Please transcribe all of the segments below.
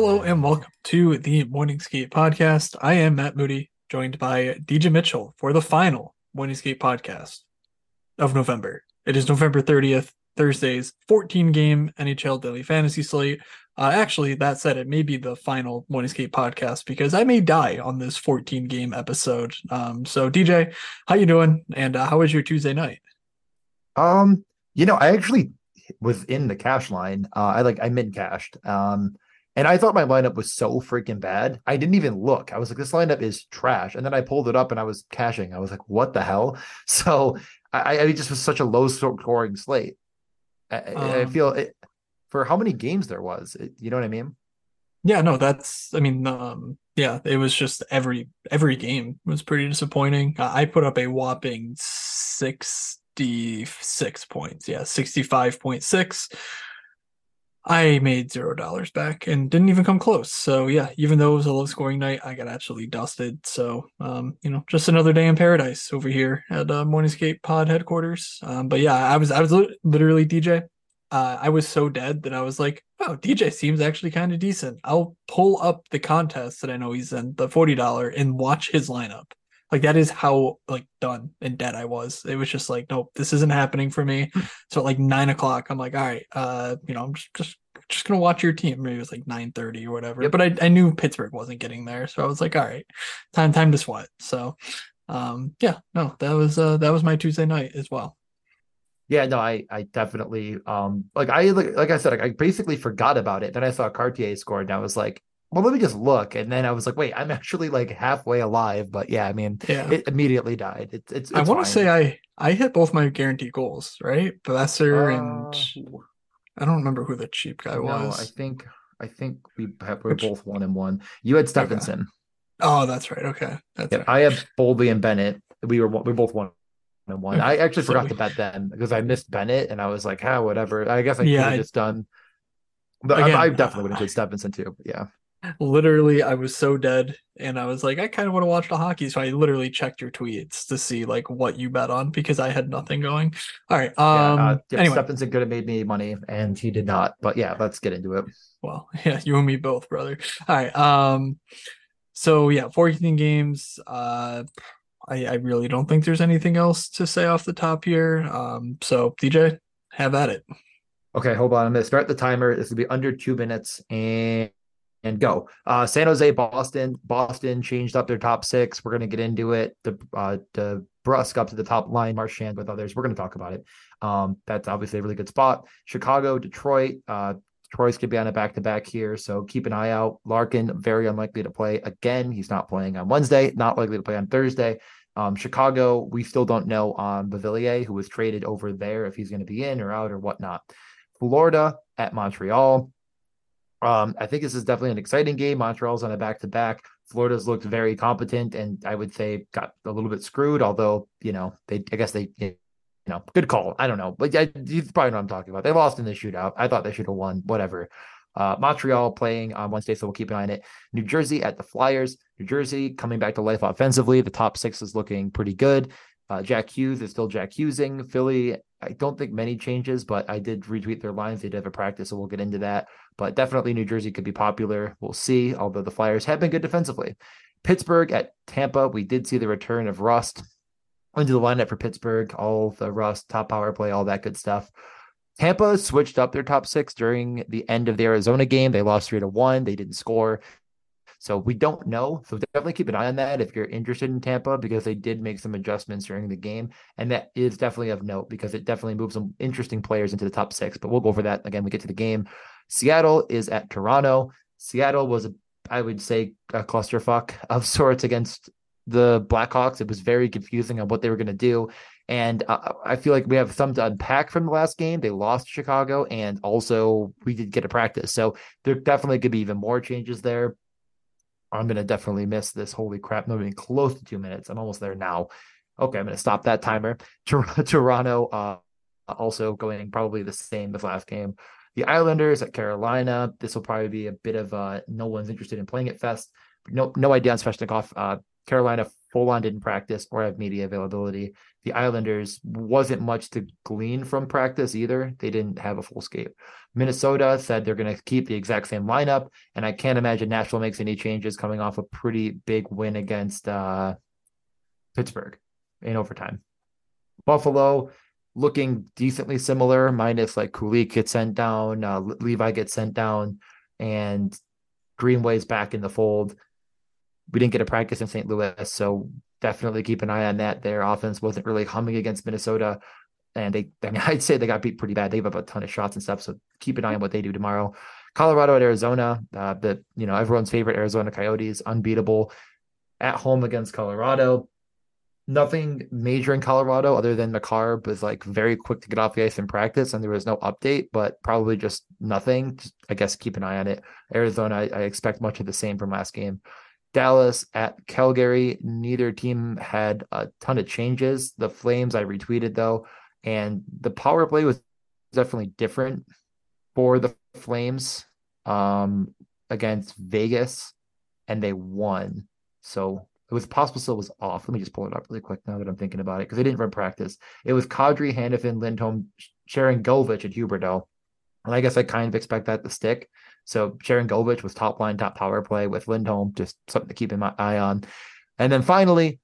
Hello and welcome to the Morning Skate podcast. I am Matt Moody, joined by DJ Mitchell for the final Morning Skate podcast of November. It is November 30th, Thursday's 14 game NHL daily fantasy slate. Uh, actually, that said, it may be the final Morning Skate podcast because I may die on this 14 game episode. Um, so DJ, how you doing? And uh, how was your Tuesday night? Um, you know, I actually was in the cash line. Uh, I like I mid cashed. Um, and I thought my lineup was so freaking bad. I didn't even look. I was like, this lineup is trash. And then I pulled it up and I was cashing. I was like, what the hell? So I, I just was such a low scoring slate. I, um, I feel it, for how many games there was. It, you know what I mean? Yeah, no, that's. I mean, um, yeah, it was just every every game was pretty disappointing. I put up a whopping sixty six points. Yeah, sixty five point six. I made zero dollars back and didn't even come close. So yeah, even though it was a low scoring night, I got absolutely dusted. So um, you know, just another day in paradise over here at uh, Morning Skate Pod headquarters. Um, but yeah, I was I was literally DJ uh, I was so dead that I was like, oh, DJ seems actually kind of decent. I'll pull up the contest that I know he's in, the $40, and watch his lineup. Like that is how like done and dead I was. It was just like, nope, this isn't happening for me. Hmm. so at like nine o'clock, I'm like, all right, uh, you know, I'm just just just gonna watch your team. Maybe it was like nine thirty or whatever. Yep. But I, I knew Pittsburgh wasn't getting there, so I was like, all right, time time to sweat. So, um, yeah, no, that was uh that was my Tuesday night as well yeah, no, I I definitely um like I like, like I said, like, I basically forgot about it. Then I saw Kartye scored and I was like, well, let me just look. And then I was like, wait, I'm actually like halfway alive. But yeah, I mean, yeah. it immediately died. It's it's, it's I want to say I I hit both my guaranteed goals, right? Boeser uh, and I don't remember who the cheap guy no, was. I think I think we have, we're Which, both one and one. You had Stephenson. Okay. Oh, that's right. Okay, that's yeah, right. I have Boldy and Bennett. We were we both one and one. I actually forgot to bet them because I missed Bennett and I was like, ah, whatever. I guess I yeah, could have just done. But again, I, I, definitely would have did Stephenson too. But yeah. Literally, I was so dead, and I was like, I kind of want to watch the hockey, so I literally checked your tweets to see like what you bet on because I had nothing going. All right. Um. Yeah, uh, yeah, anyway, Stephenson could have made me money, and he did not. But yeah, let's get into it. Well, yeah, you and me both, brother. All right. Um. So yeah, 14 games. Uh, I, I really don't think there's anything else to say off the top here. Um, so DJ, have at it. Okay, hold on. I'm gonna start the timer. This will be under two minutes and and go. Uh, San Jose, Boston. Boston changed up their top six. We're gonna get into it. The uh, the Brusque up to the top line, Marchand with others. We're gonna talk about it. Um, that's obviously a really good spot. Chicago, Detroit. Uh, could be on a back to back here, so keep an eye out. Larkin very unlikely to play again. He's not playing on Wednesday. Not likely to play on Thursday. Um, Chicago, we still don't know on Beauvillier, who was traded over there, if he's going to be in or out or whatnot. Florida at Montreal. Um, I think this is definitely an exciting game. Montreal's on a back to back. Florida's looked very competent and I would say got a little bit screwed, although, you know, they, I guess they, you know, good call. I don't know, but you probably know what I'm talking about. They lost in the shootout. I thought they should have won, whatever. Uh, Montreal playing on Wednesday, so we'll keep an eye on it. New Jersey at the Flyers. New Jersey coming back to life offensively. The top six is looking pretty good. Uh, Jack Hughes is still Jack Hughesing. Philly, I don't think many changes, but I did retweet their lines. They did have a practice, so we'll get into that. But definitely New Jersey could be popular. We'll see, although the Flyers have been good defensively. Pittsburgh at Tampa, we did see the return of Rust into the lineup for Pittsburgh, all the Rust, top power play, all that good stuff. Tampa switched up their top six during the end of the Arizona game. They lost three to one. They didn't score. So we don't know. So definitely keep an eye on that if you're interested in Tampa because they did make some adjustments during the game. And that is definitely of note because it definitely moves some interesting players into the top six. But we'll go over that again. We get to the game. Seattle is at Toronto. Seattle was, I would say, a clusterfuck of sorts against the Blackhawks. It was very confusing on what they were going to do. And uh, I feel like we have some to unpack from the last game. They lost Chicago, and also we did get a practice. So there definitely could be even more changes there. I'm going to definitely miss this. Holy crap, not even close to two minutes. I'm almost there now. Okay, I'm going to stop that timer. Toronto uh, also going probably the same as last game. The Islanders at Carolina. This will probably be a bit of a no one's interested in playing it fest. No, no idea on Svechnikov. Uh, Carolina full on didn't practice or have media availability. The Islanders wasn't much to glean from practice either. They didn't have a full skate. Minnesota said they're going to keep the exact same lineup, and I can't imagine Nashville makes any changes coming off a pretty big win against uh, Pittsburgh in overtime. Buffalo looking decently similar, minus like Kulich gets sent down, uh, Levi gets sent down, and Greenway's back in the fold. We didn't get a practice in St. Louis, so definitely keep an eye on that. Their offense wasn't really humming against Minnesota. And they, I mean, I'd say they got beat pretty bad. They have a ton of shots and stuff. So keep an eye on what they do tomorrow. Colorado at Arizona, uh, the, you know, everyone's favorite Arizona Coyotes, unbeatable at home against Colorado. Nothing major in Colorado other than Makar was like very quick to get off the ice in practice, and there was no update, but probably just nothing. Just, I guess keep an eye on it. Arizona, I, I expect much of the same from last game. Dallas at Calgary. Neither team had a ton of changes. The Flames I retweeted though, and the power play was definitely different for the Flames um, against Vegas, and they won. So it was possible, Pospisil was off. Let me just pull it up really quick now that I'm thinking about it because they didn't run practice. It was Kadri, Hanifin, Lindholm, Sharon Sharangovich, and Huberdeau. And I guess I kind of expect that to stick. So Sharangovich was top line, top power play with Lindholm, just something to keep an eye on. And then finally,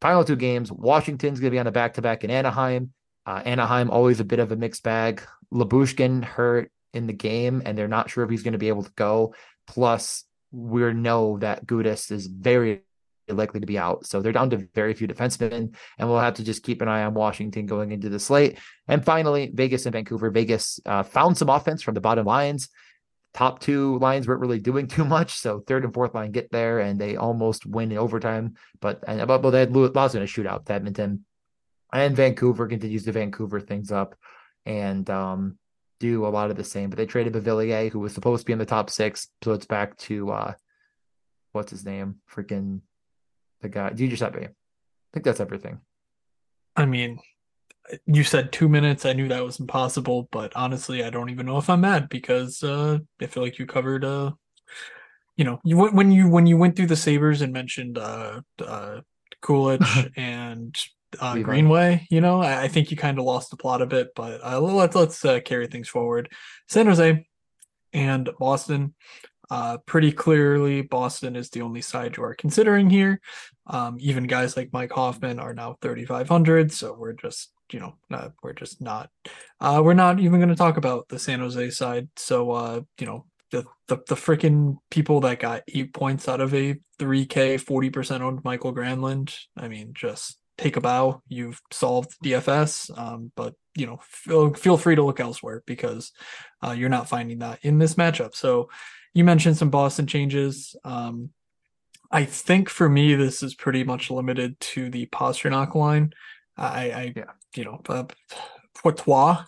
final two games, Washington's going to be on a back to back in Anaheim. Uh, Anaheim always a bit of a mixed bag. Lyubushkin hurt in the game, and they're not sure if he's going to be able to go. Plus, we know that Gudas is very likely to be out. So they're down to very few defensemen, and we'll have to just keep an eye on Washington going into the slate. And finally, Vegas and Vancouver. Vegas uh, found some offense from the bottom lines top two lines weren't really doing too much. So third and fourth line get there and they almost win in overtime. But and but, but they had lost in a shootout to Edmonton. And Vancouver continues to Vancouver things up and um, do a lot of the same. But they traded Beauvillier, who was supposed to be in the top six. So it's back to uh what's his name? Freaking the guy Giuseppe. I think that's everything. I mean, you said two minutes. I knew that was impossible, but honestly, I don't even know if I'm mad because uh, I feel like you covered. Uh, you know, you when you when you went through the Sabres and mentioned uh, uh, Kulich and uh, Greenway. You know, I, I think you kind of lost the plot a bit, but uh, let's let's uh, carry things forward. San Jose and Boston. Uh, pretty clearly, Boston is the only side you are considering here. Um, even guys like Mike Hoffman are now 3,500, so we're just you know, uh, we're just not, uh, we're not even going to talk about the San Jose side. So, uh, you know, the the, the freaking people that got eight points out of a 3K 40% owned Michael Granlund. I mean, just take a bow. You've solved DFS, um, but you know, feel feel free to look elsewhere because uh, you're not finding that in this matchup. So, you mentioned some Boston changes. Um, I think for me, this is pretty much limited to the Pastrnak line. I, I yeah. You know, uh, Poitras,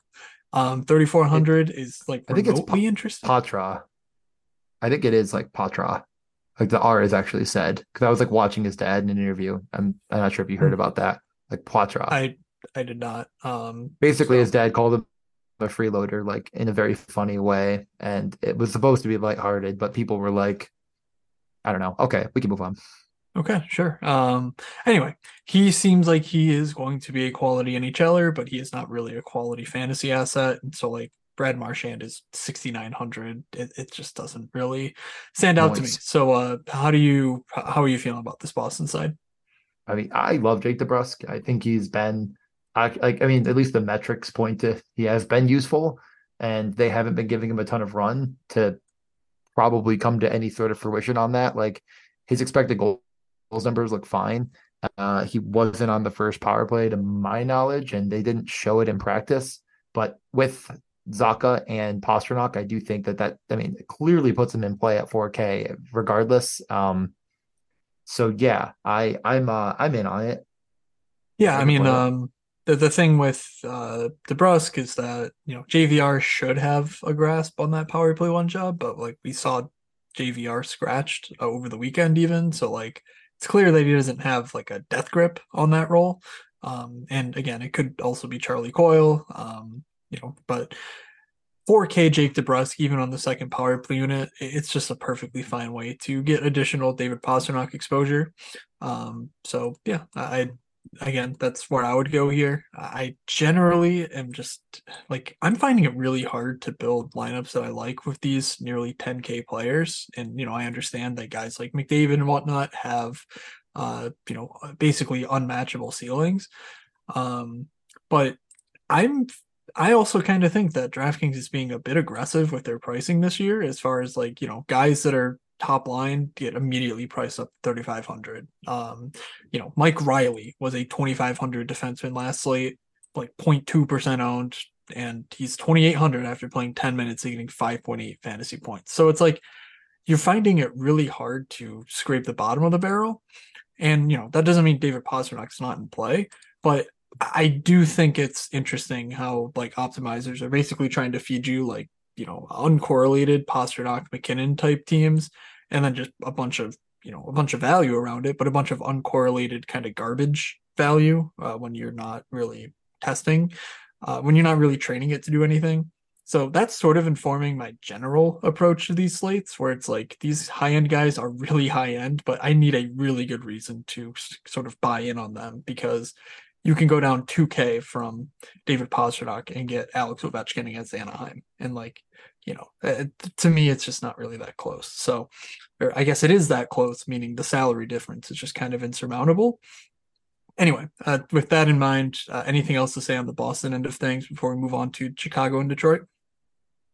um, 3400 is like I think it's pa- interesting. Patra. I think it is like Patra. Like the R is actually said because I was like watching his dad in an interview. I'm I'm not sure if you heard hmm. about that. Like Poitras. I I did not. Um, basically, so. his dad called him a freeloader, like in a very funny way, and it was supposed to be lighthearted, but people were like, I don't know. Okay, we can move on. Okay, sure. Um, anyway, he seems like he is going to be a quality NHLer, but he is not really a quality fantasy asset. And so, like, Brad Marchand is 6,900. It, it just doesn't really stand out to me. So, uh, how do you, how are you feeling about this Boston side? I mean, I love Jake DeBrusk. I think he's been, I, like, I mean, at least the metrics point to he has been useful, and they haven't been giving him a ton of run to probably come to any sort of fruition on that. Like, his expected goal those numbers look fine. Uh, he wasn't on the first power play to my knowledge, and they didn't show it in practice. But with Zacha and Pastrnak, I do think that that I mean it clearly puts him in play at 4K regardless. Um, so yeah, I I'm uh, I'm in on it. Yeah, I mean, um, the the thing with uh DeBrusk is that you know JVR should have a grasp on that power play one job, but like we saw JVR scratched over the weekend even, so like it's clear that he doesn't have like a death grip on that role. Um, and again, it could also be Charlie Coyle, um, you know, but 4K Jake DeBrusk, even on the second power play unit, it's just a perfectly fine way to get additional David Pastrnak exposure. Um, so yeah, I again, that's where I would go here. I generally am just like I'm finding it really hard to build lineups that I like with these nearly 10k players. And you know, I understand that guys like McDavid and whatnot have uh, you know, basically unmatchable ceilings. Um, but I'm I also kind of think that DraftKings is being a bit aggressive with their pricing this year as far as like, you know, guys that are top line get immediately priced up 3500 um you know mike Reilly was a 2500 defenseman last slate like 0.2% owned and he's 2800 after playing 10 minutes and getting 5.8 fantasy points. So it's like you're finding it really hard to scrape the bottom of the barrel. And you know that doesn't mean david Pastrnak's not in play but i do think it's interesting how like optimizers are basically trying to feed you like you know uncorrelated Pastrnak MacKinnon type teams and then just a bunch of you know a bunch of value around it, but a bunch of uncorrelated kind of garbage value uh, when you're not really testing, uh, when you're not really training it to do anything. So that's sort of informing my general approach to these slates, where it's like these high end guys are really high end, but I need a really good reason to sort of buy in on them because you can go down 2K from David Pastrnak and get Alex Ovechkin against Anaheim. And like, you know, uh, to me, it's just not really that close. So, I guess it is that close, meaning the salary difference is just kind of insurmountable. Anyway, uh, with that in mind, uh, anything else to say on the Boston end of things before we move on to Chicago and Detroit?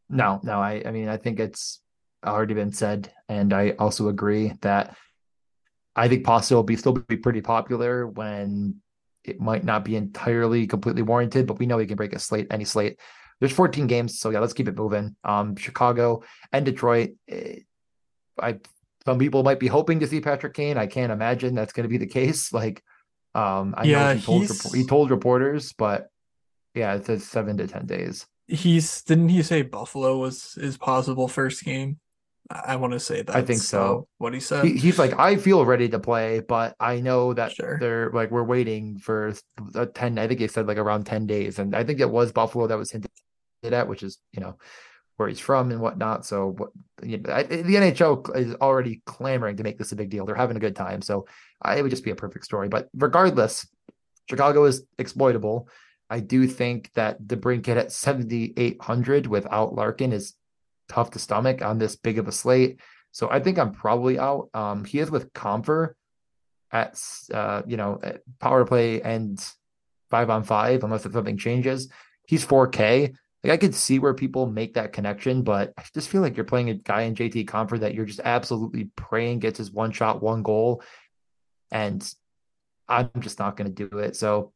No, no. I, I mean, I think it's already been said, and I also agree that I think Pasta will be still be pretty popular when it might not be entirely completely warranted, but we know he can break a slate, any slate. There's 14 games, so yeah, let's keep it moving. Um, Chicago and Detroit. Eh, I some people might be hoping to see Patrick Kane. I can't imagine that's going to be the case. Like, um, I yeah, know he told he told reporters, but yeah, it says seven to ten days. He's didn't he say Buffalo was his possible first game? I want to say that. I think so. What he said. He, he's like, I feel ready to play, but I know that sure. they're like we're waiting for a ten. I think he said like around ten days, and I think it was Buffalo that was hinted at, which is you know where he's from and whatnot. So what you know, I, the NHL is already clamoring to make this a big deal. They're having a good time, so it would just be a perfect story. But regardless, Chicago is exploitable. I do think that DeBrincat 7,800 without Larkin is tough to stomach on this big of a slate. So I think I'm probably out. Um, he is with Compher at uh, you know power play and five on five, unless if something changes. He's 4K. Like I could see where people make that connection, but I just feel like you're playing a guy in JT Compher that you're just absolutely praying gets his one shot, one goal, and I'm just not going to do it. So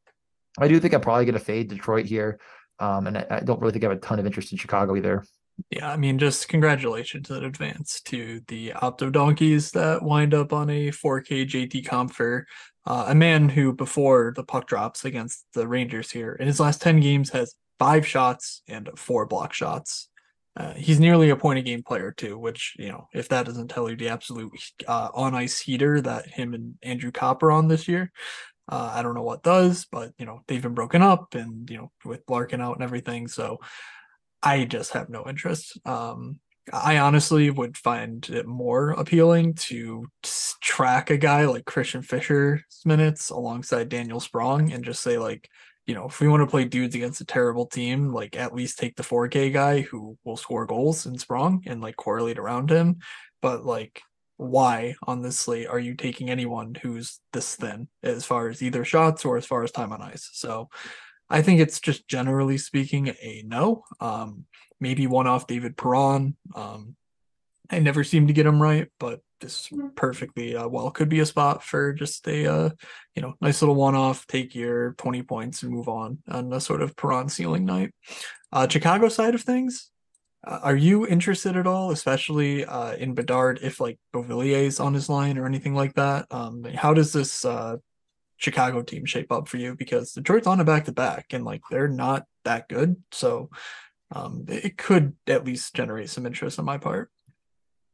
I do think I'm probably going to fade Detroit here, um, and I, I don't really think I have a ton of interest in Chicago either. Yeah, I mean, just congratulations in advance to the Opto Donkeys that wind up on a 4K JT Compher. Uh, a man who, before the puck drops against the Rangers here, in his last 10 games has five shots and four block shots. Uh, he's nearly a point a game player, too, which, you know, if that doesn't tell you the absolute uh, on ice heater that him and Andrew Copp on this year, uh, I don't know what does, but, you know, they've been broken up and, you know, with Larkin out and everything. So, I just have no interest. Um, I honestly would find it more appealing to track a guy like Christian Fischer's minutes alongside Daniel Sprong and just say like, you know, if we want to play dudes against a terrible team, like at least take the 4K guy who will score goals in Sprong and like correlate around him. But like, why on this slate are you taking anyone who's this thin as far as either shots or as far as time on ice? So I think it's just generally speaking a no. Um, maybe one off David Perron. Um, I never seem to get him right, but this perfectly uh, well could be a spot for just a uh, you know nice little one off. Take your twenty points and move on on a sort of Perron ceiling night. Uh, Chicago side of things. Uh, are you interested at all, especially uh, in Bedard, if like Beauvillier's on his line or anything like that? Um, how does this uh, Chicago team shape up for you because Detroit's on a back to back and like they're not that good. So um, it could at least generate some interest on my part.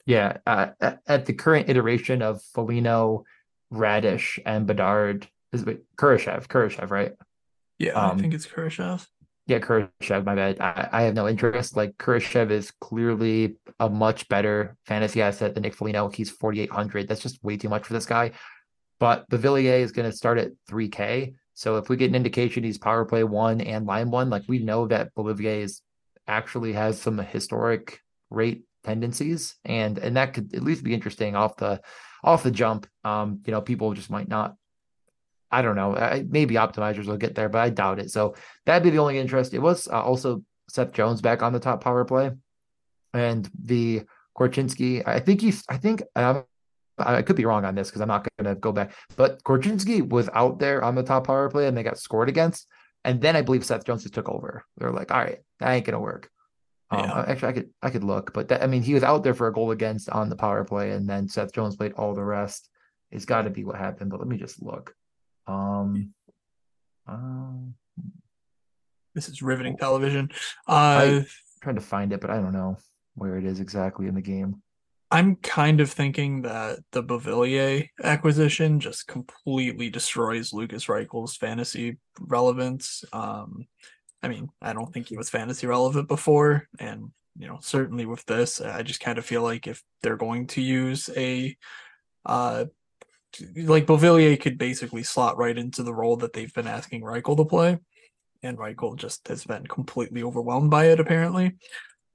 Yeah, uh, at, the current iteration of Foligno, Radish, and Bedard, is it Kurashev? Kurashev, right? Yeah, um, I think it's Kurashev. Yeah, Kurashev, my bad. I, I have no interest. Like Kurashev is clearly a much better fantasy asset than Nick Foligno. He's 4,800. That's just way too much for this guy. But Beauvillier is going to start at 3K. So if we get an indication he's power play one and line one, like we know that Beauvillier is actually has some historic rate tendencies, and and that could at least be interesting off the off the jump. Um, you know, people just might not I don't know. maybe optimizers will get there, but I doubt it. So that'd be the only interest. It was uh, also Seth Jones back on the top power play, and the Korchinski. I think he's. I think um, I could be wrong on this because I'm not going to go back. But Korchinski was out there on the top power play, and they got scored against. And then I believe Seth Jones just took over. They're like, all right, that ain't gonna work. Um, yeah. Actually, I could I could look, but that, I mean, he was out there for a goal against on the power play, and then Seth Jones played all the rest. It's got to be what happened. But let me just look. Um, um this is riveting television. Uh, I'm trying to find it, but I don't know where it is exactly in the game. I'm kind of thinking that the Beauvillier acquisition just completely destroys Lukas Reichel's fantasy relevance. Um, I mean, I don't think he was fantasy relevant before, and you know, certainly with this, I just kind of feel like if they're going to use a uh, like Beauvillier could basically slot right into the role that they've been asking Reichel to play, and Reichel just has been completely overwhelmed by it apparently.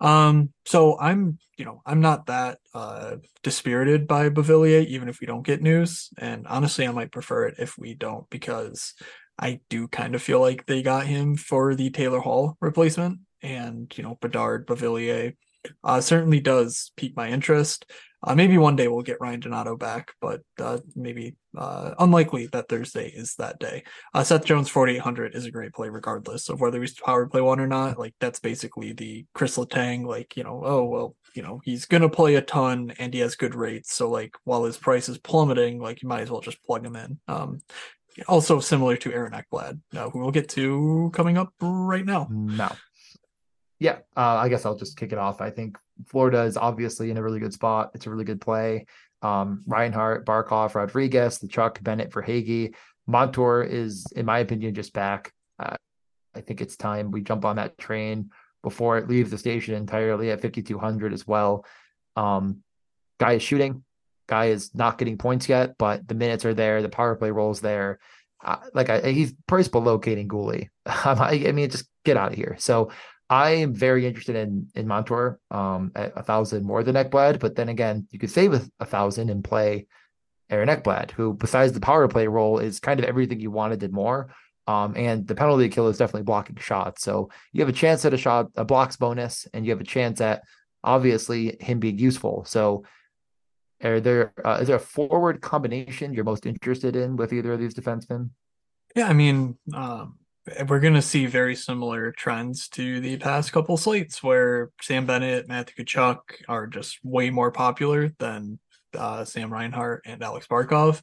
Um, so I'm, you know, I'm not that uh dispirited by Beauvillier, even if we don't get news. And honestly, I might prefer it if we don't, because I do kind of feel like they got him for the Taylor Hall replacement, and you know, Bedard, Beauvillier uh, certainly does pique my interest. Uh, maybe one day we'll get Ryan Donato back, but uh, maybe uh, unlikely that Thursday is that day. Uh, Seth Jones 4800 is a great play regardless of whether he's power play one or not. Like that's basically the Chris Letang, like, you know, oh, well, you know, he's to play a ton and he has good rates. So like while his price is plummeting, like you might as well just plug him in. Um, also similar to Aaron Ekblad, uh, who we'll get to coming up right now. No yeah, uh, I guess I'll just kick it off. I think Florida is obviously in a really good spot. It's a really good play. Um, Reinhart, Barkov, Rodrigues, the Chuck, Bennett Verhaeghe. Montour is, in my opinion, just back. Uh, I think it's time we jump on that train before it leaves the station entirely at 5,200 as well. Um, guy is shooting. Guy is not getting points yet, but the minutes are there. The power play rolls there. Uh, like I, he's priced below Kaiden Guhle. I, I mean, just get out of here. So I am very interested in in Montour um, at a thousand more than Ekblad, but then again, you could save a, a thousand and play Aaron Ekblad, who besides the power play role is kind of everything you wanted and more. Um, and the penalty kill is definitely blocking shots. So you have a chance at a shot, a blocks bonus, and you have a chance at obviously him being useful. So are there uh, is there a forward combination you're most interested in with either of these defensemen? Yeah, I mean, um, we're going to see very similar trends to the past couple slates where Sam Bennett, Matthew Tkachuk are just way more popular than uh, Sam Reinhart and Alex Barkov.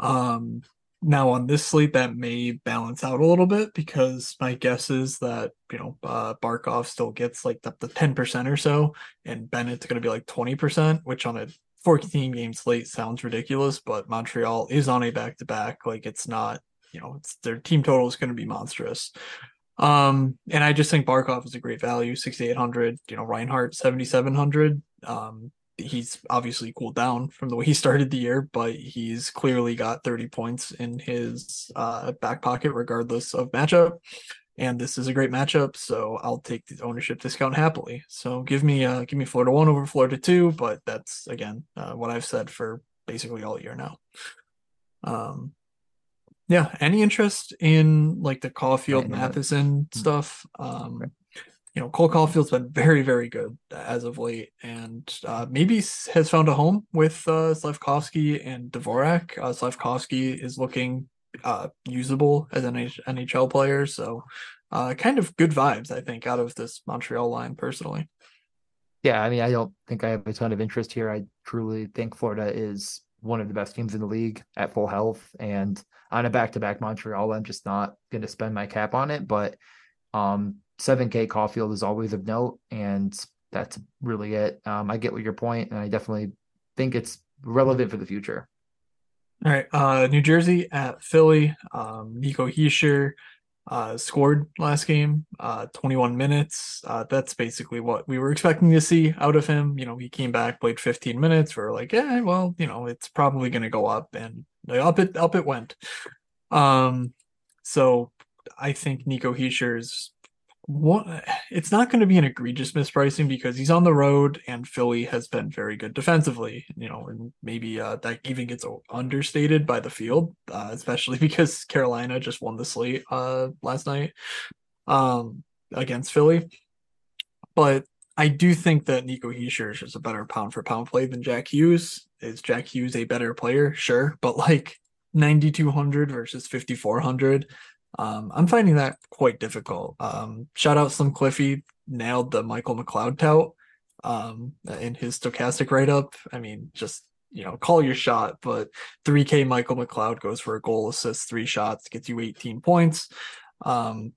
Um, now on this slate, that may balance out a little bit because my guess is that you know uh, Barkov still gets like up to ten percent or so, and Bennett's going to be like twenty percent, which on a 14 game slate sounds ridiculous, but Montreal is on a back to back. Like it's not you know, their team total is going to be monstrous. Um, and I just think Barkov is a great value, 6,800, you know, Reinhart, 7,700. Um, he's obviously cooled down from the way he started the year, but he's clearly got 30 points in his uh, back pocket, regardless of matchup. And this is a great matchup, so I'll take the ownership discount happily. So give me uh give me Florida one over Florida two, but that's again uh, what I've said for basically all year now. Um, yeah, any interest in like the Caufield Matheson hmm. stuff? Um, you know, Cole Caufield's been very, very good as of late, and uh, maybe has found a home with uh, Slafkovsky and Dvorak. Uh, Slafkovsky is looking uh, usable as an NHL player, so uh, kind of good vibes, I think, out of this Montreal line personally. Yeah, I mean, I don't think I have a ton of interest here. I truly think Florida is one of the best teams in the league at full health, and on a back to back Montreal, I'm just not going to spend my cap on it. But um, 7K Caufield is always of note, and that's really it. Um, I get what your point, and I definitely think it's relevant for the future. All right, uh, New Jersey at Philly. Um, Nico Hischier uh, scored last game, uh, 21 minutes. Uh, that's basically what we were expecting to see out of him. You know, he came back, played 15 minutes. We are like, yeah, well, you know, it's probably going to go up, and up it up it went. Um, so I think Nico Hischier's what it's not going to be an egregious mispricing because he's on the road and Philly has been very good defensively, you know, and maybe uh, that even gets understated by the field, uh, especially because Carolina just won the slate uh, last night um, against Philly. But I do think that Nico Hischier is a better pound for pound play than Jack Hughes. Is Jack Hughes a better player? Sure, but like 9200 versus 5400 um, I'm finding that quite difficult. Um, shout out Slim Cliffy nailed the Michael McLeod tout um, in his stochastic write up. I mean, just you know, call your shot, but 3K Michael McLeod goes for a goal, assist, three shots, gets you 18 points. Um,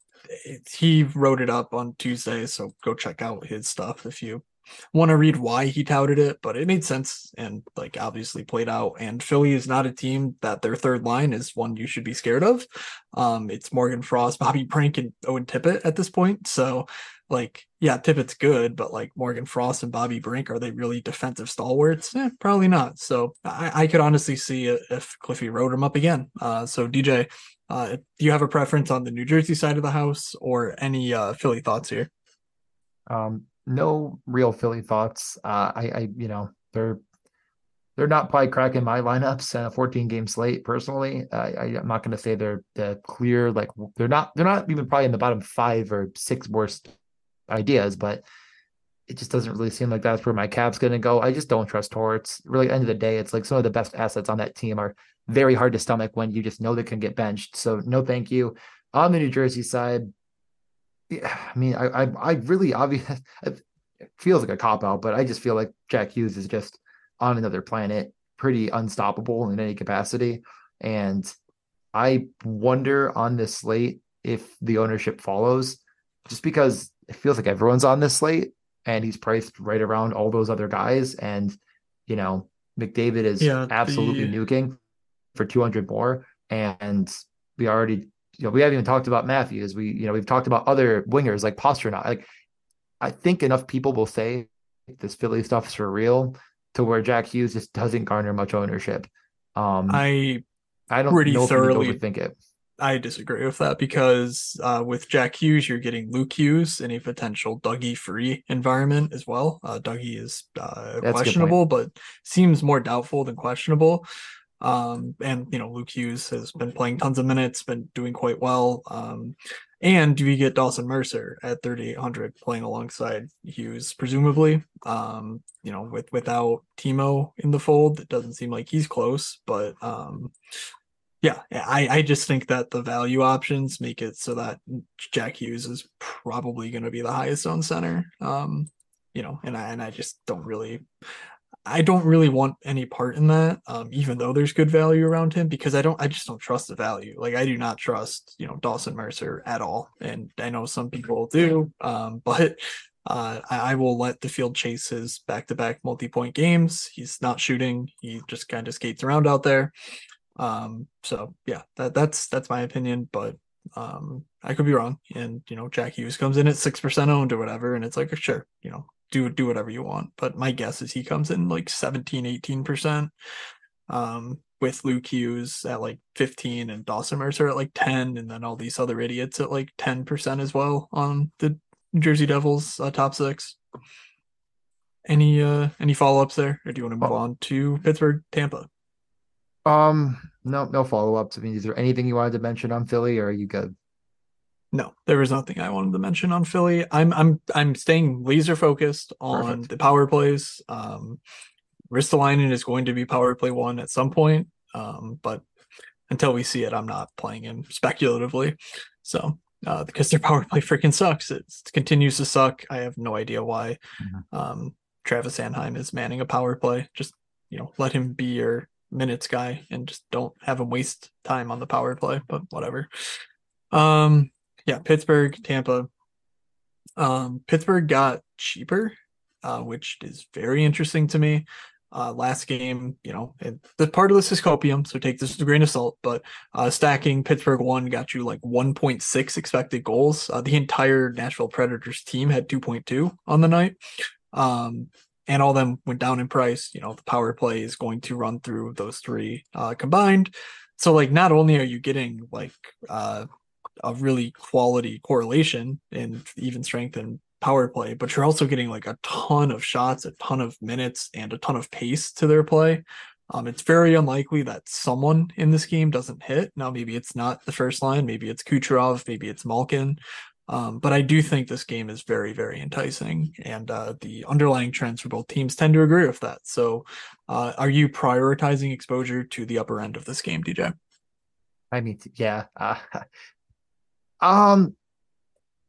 it, he wrote it up on Tuesday, so go check out his stuff if you want to read why he touted it, but it made sense and like obviously played out. And Philly is not a team that their third line is one you should be scared of. Um, it's Morgan Frost, Bobby Brink, and Owen Tippett at this point. So like, yeah, Tippett's good, but like Morgan Frost and Bobby Brink, are they really defensive stalwarts? Eh, probably not. So I, I could honestly see if Cliffy wrote him up again. Uh, so DJ, uh, do you have a preference on the New Jersey side of the house or any uh, Philly thoughts here? Um, no real Philly thoughts. Uh, I, I, you know, they're they're not probably cracking my lineups and a 14 game slate personally. I, I, am not going to say they're the clear like they're not they're not even probably in the bottom five or six worst ideas, but it just doesn't really seem like that's where my cap's going to go. I just don't trust Torts. Really, end of the day, it's like some of the best assets on that team are very hard to stomach when you just know they can get benched. So no, thank you. On the New Jersey side, yeah, I mean, I, I, I really obviously it feels like a cop out, but I just feel like Jack Hughes is just on another planet, pretty unstoppable in any capacity. And I wonder on this slate if the ownership follows, just because it feels like everyone's on this slate and he's priced right around all those other guys. And, you know, McDavid is yeah, absolutely the... nuking for 200 more. And we already you know, we haven't even talked about Matthews. We, you know, we've talked about other wingers like Pastrnak. Like, I think enough people will say this Philly stuff is for real to where Jack Hughes just doesn't garner much ownership. Um, I, I don't pretty thoroughly overthink it. I disagree with that because uh, with Jack Hughes, you're getting Luke Hughes in a potential Dougie free environment as well. Uh, Dougie is uh, questionable, but seems more doubtful than questionable. Um, and you know, Luke Hughes has been playing tons of minutes, been doing quite well. Um, and do we get Dawson Mercer at 3,800 playing alongside Hughes, presumably? Um, you know, with without Timo in the fold, it doesn't seem like he's close. But um, yeah, I, I just think that the value options make it so that Jack Hughes is probably going to be the highest on center. Um, you know, and I and I just don't really I don't really want any part in that, um, even though there's good value around him, because I don't, I just don't trust the value. Like I do not trust, you know, Dawson Mercer at all, and I know some people do, um, but uh, I, I, will let the field chase his back-to-back multi-point games. He's not shooting; he just kind of skates around out there. Um, so yeah, that that's that's my opinion, but um, I could be wrong. And you know, Jack Hughes comes in at six percent owned or whatever, and it's like, sure, you know, do do whatever you want. But my guess is he comes in like 17, 18%. Um, with Luke Hughes at like 15 and Dawson Mercer at like 10, and then all these other idiots at like 10% as well on the Jersey Devils uh, top six. Any uh any follow ups there, or do you want to move oh. on to Pittsburgh, Tampa? Um, no, no follow ups. I mean, is there anything you wanted to mention on Philly, or are you good? No, there was nothing I wanted to mention on Philly. I'm I'm I'm staying laser focused on Perfect. the power plays. Um Ristolainen is going to be power play one at some point. Um, but until we see it, I'm not playing him speculatively. So uh, because their power play freaking sucks. It continues to suck. I have no idea why. Mm-hmm. Um, Travis Sanheim is manning a power play. Just you know, let him be your minutes guy and just don't have him waste time on the power play. But whatever. Um, yeah, Pittsburgh, Tampa. Um, Pittsburgh got cheaper, uh, which is very interesting to me. Uh, last game, you know, the part of this is copium, so take this with a grain of salt. But uh, stacking Pittsburgh one got you like 1.6 expected goals. Uh, the entire Nashville Predators team had 2.2 on the night. Um, and all them went down in price. You know, the power play is going to run through those three uh, combined. So, like, not only are you getting like uh, a really quality correlation in even strength and power play, but you're also getting like a ton of shots, a ton of minutes, and a ton of pace to their play. Um, it's very unlikely that someone in this game doesn't hit. Now, maybe it's not the first line, maybe it's Kucherov, maybe it's Malkin. Um, but I do think this game is very, very enticing, and uh, the underlying trends for both teams tend to agree with that. So, uh, are you prioritizing exposure to the upper end of this game, DJ? I mean, yeah. Uh, um,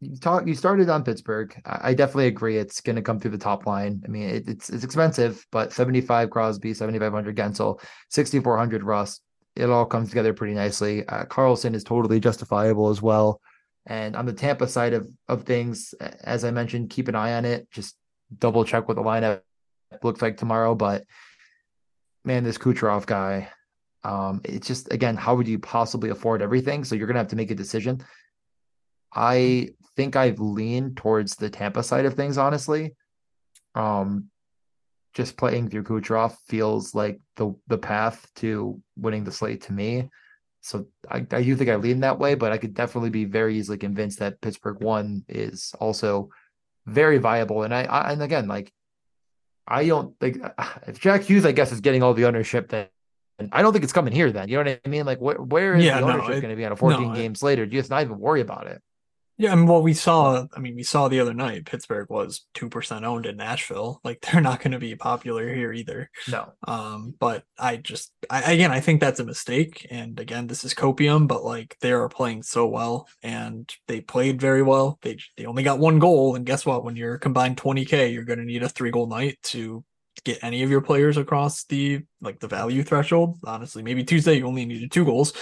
you talk. You started on Pittsburgh. I, I definitely agree. It's going to come through the top line. I mean, it, it's it's expensive, but seventy five Crosby, seventy five hundred Guentzel, sixty four hundred Rust. It all comes together pretty nicely. Uh, Karlsson is totally justifiable as well. And on the Tampa side of of things, as I mentioned, keep an eye on it. Just double check what the lineup looks like tomorrow. But man, this Kucherov guy, um, it's just again, how would you possibly afford everything? So you're gonna have to make a decision. I think I've leaned towards the Tampa side of things, honestly. Um, just playing through Kucherov feels like the the path to winning the slate to me. So I, I do think I lean that way, but I could definitely be very easily convinced that Pittsburgh one is also very viable. And I, I and again, like I don't think if Jack Hughes, I guess, is getting all the ownership that and I don't think it's coming here then. You know what I mean? Like where where is yeah, the ownership no, going to be on a 14 no, games later? Do you just not even worry about it? Yeah, I mean, what we saw, I mean, we saw the other night, Pittsburgh was 2% owned in Nashville. Like, they're not going to be popular here either. No. Um, but I just, I, again, I think that's a mistake. And again, this is copium, but like, they are playing so well and they played very well. They, they only got one goal. And guess what? When you're combined 20K, you're going to need a three goal night to get any of your players across the like the value threshold. Honestly, maybe Tuesday you only needed two goals.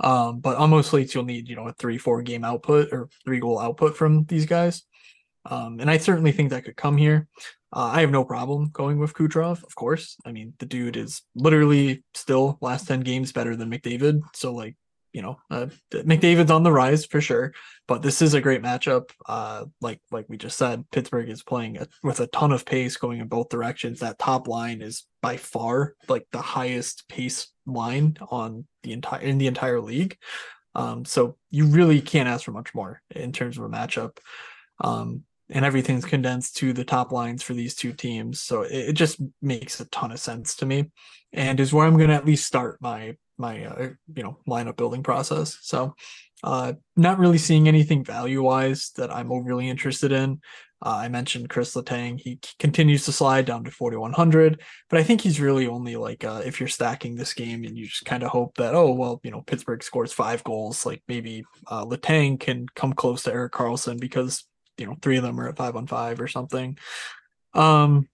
Um, but on most slates, you'll need, you know, a three, four game output or three goal output from these guys. Um, and I certainly think that could come here. Uh, I have no problem going with Kucherov, of course. I mean, the dude is literally still last 10 games better than McDavid. So, like, you know, uh, McDavid's on the rise for sure, but this is a great matchup. Uh, like like we just said, Pittsburgh is playing a, with a ton of pace going in both directions. That top line is by far like the highest pace line on the entire in the entire league. Um, so you really can't ask for much more in terms of a matchup. Um, and everything's condensed to the top lines for these two teams. So it, it just makes a ton of sense to me, and is where I'm going to at least start my my uh, you know lineup building process. So uh, not really seeing anything value wise that I'm overly interested in. Uh, I mentioned Chris Letang. He continues to slide down to 4,100, but I think he's really only like uh, if you're stacking this game and you just kind of hope that, oh, well, you know, Pittsburgh scores five goals, like maybe uh, Letang can come close to Erik Karlsson because, you know, three of them are at five on five or something. Um,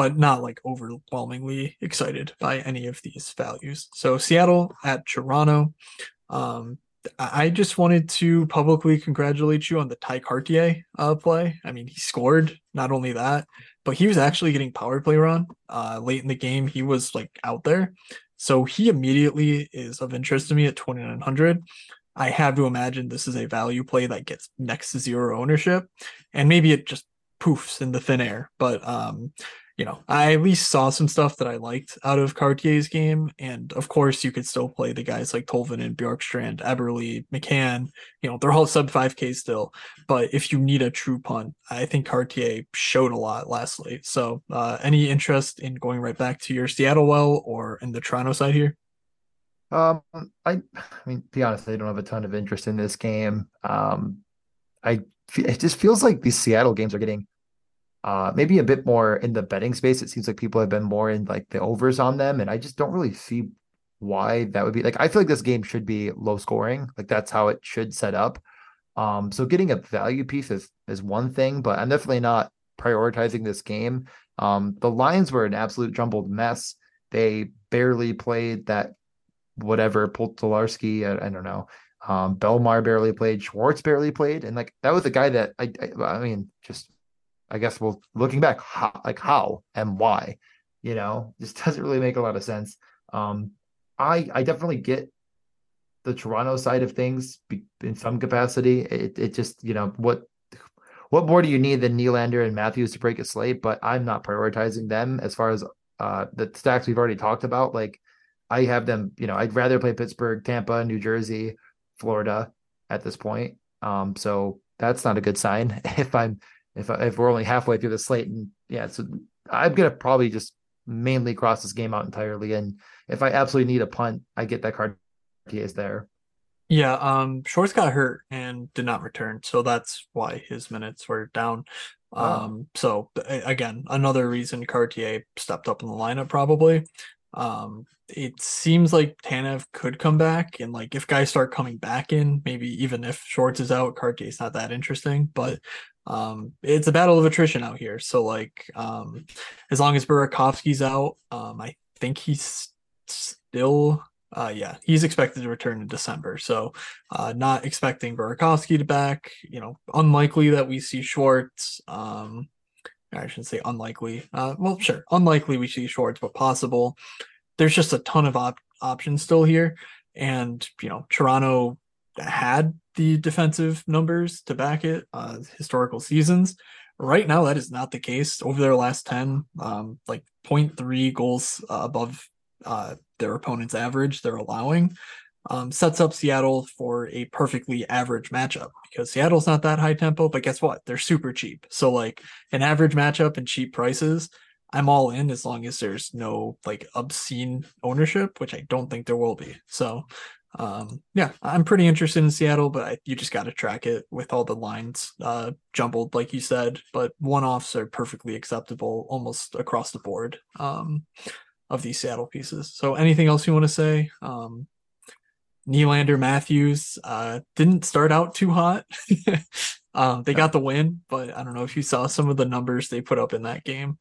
but not like overwhelmingly excited by any of these values. So Seattle at Toronto. Um, I just wanted to publicly congratulate you on the Ty Kartye uh, play. I mean, he scored. Not only that, but he was actually getting power play run uh, late in the game. He was like out there, so he immediately is of interest to me at twenty nine hundred. I have to imagine this is a value play that gets next to zero ownership, and maybe it just poofs in the thin air. But um, you know, I at least saw some stuff that I liked out of Kartye's game. And of course, you could still play the guys like Tolvanen and Bjorkstrand, Eberle, McCann. You know, they're all sub 5K still. But if you need a true punt, I think Kartye showed a lot lastly. So, uh, any interest in going right back to your Seattle well or in the Toronto side here? Um, I, I mean, be honest, I don't have a ton of interest in this game. Um, I it just feels like these Seattle games are getting uh maybe a bit more in the betting space. It seems like people have been more in like the overs on them, and I just don't really see why that would be. Like I feel like this game should be low scoring. Like that's how it should set up. Um, so getting a value piece is is one thing, but I'm definitely not prioritizing this game. Um, the Lions were an absolute jumbled mess. They barely played that whatever Pultalarski, I, I don't know. Um, Bellemare barely played, Schwartz barely played, and like that was a guy that I, I, I mean, just I guess well, looking back, how, like how and why. You know, just doesn't really make a lot of sense. Um, I I definitely get the Toronto side of things in some capacity. It it just you know what what more do you need than Nylander and Matthews to break a slate? But I'm not prioritizing them as far as uh, the stacks we've already talked about. Like I have them, you know, I'd rather play Pittsburgh, Tampa, New Jersey, Florida at this point. Um, so that's not a good sign if I'm if if we're only halfway through the slate and yeah, so I'm gonna probably just mainly cross this game out entirely. And if I absolutely need a punt, I get that card is there. Yeah, um, Schwartz got hurt and did not return, so that's why his minutes were down. Um, so again, another reason Kartye stepped up in the lineup probably. Um, it seems like Tanev could come back, and like if guys start coming back in, maybe even if Schwartz is out, Kartye's not that interesting. But um, it's a battle of attrition out here. So like, um, as long as Burakovsky's out, um, I think he's still uh, yeah, he's expected to return in December. So, uh, not expecting Burakovsky to back. You know, unlikely that we see Schwartz. Um, I shouldn't say unlikely. Uh, well, sure, unlikely we see Schwartz, but possible. There's just a ton of op- options still here, and you know, Toronto had the defensive numbers to back it. Uh, historical seasons. Right now, that is not the case. Over their last ten, um, like 0.3 goals uh, above uh, their opponent's average they're allowing um, sets up Seattle for a perfectly average matchup because Seattle's not that high tempo, but guess what? They're super cheap. So like an average matchup and cheap prices, I'm all in as long as there's no like obscene ownership, which I don't think there will be. So um, yeah, I'm pretty interested in Seattle, but I, you just got to track it with all the lines uh, jumbled, like you said. But one offs are perfectly acceptable almost across the board. Um, of these Seattle pieces. So anything else you want to say? Um, Nylander Matthews uh, didn't start out too hot. um, they got the win, but I don't know if you saw some of the numbers they put up in that game.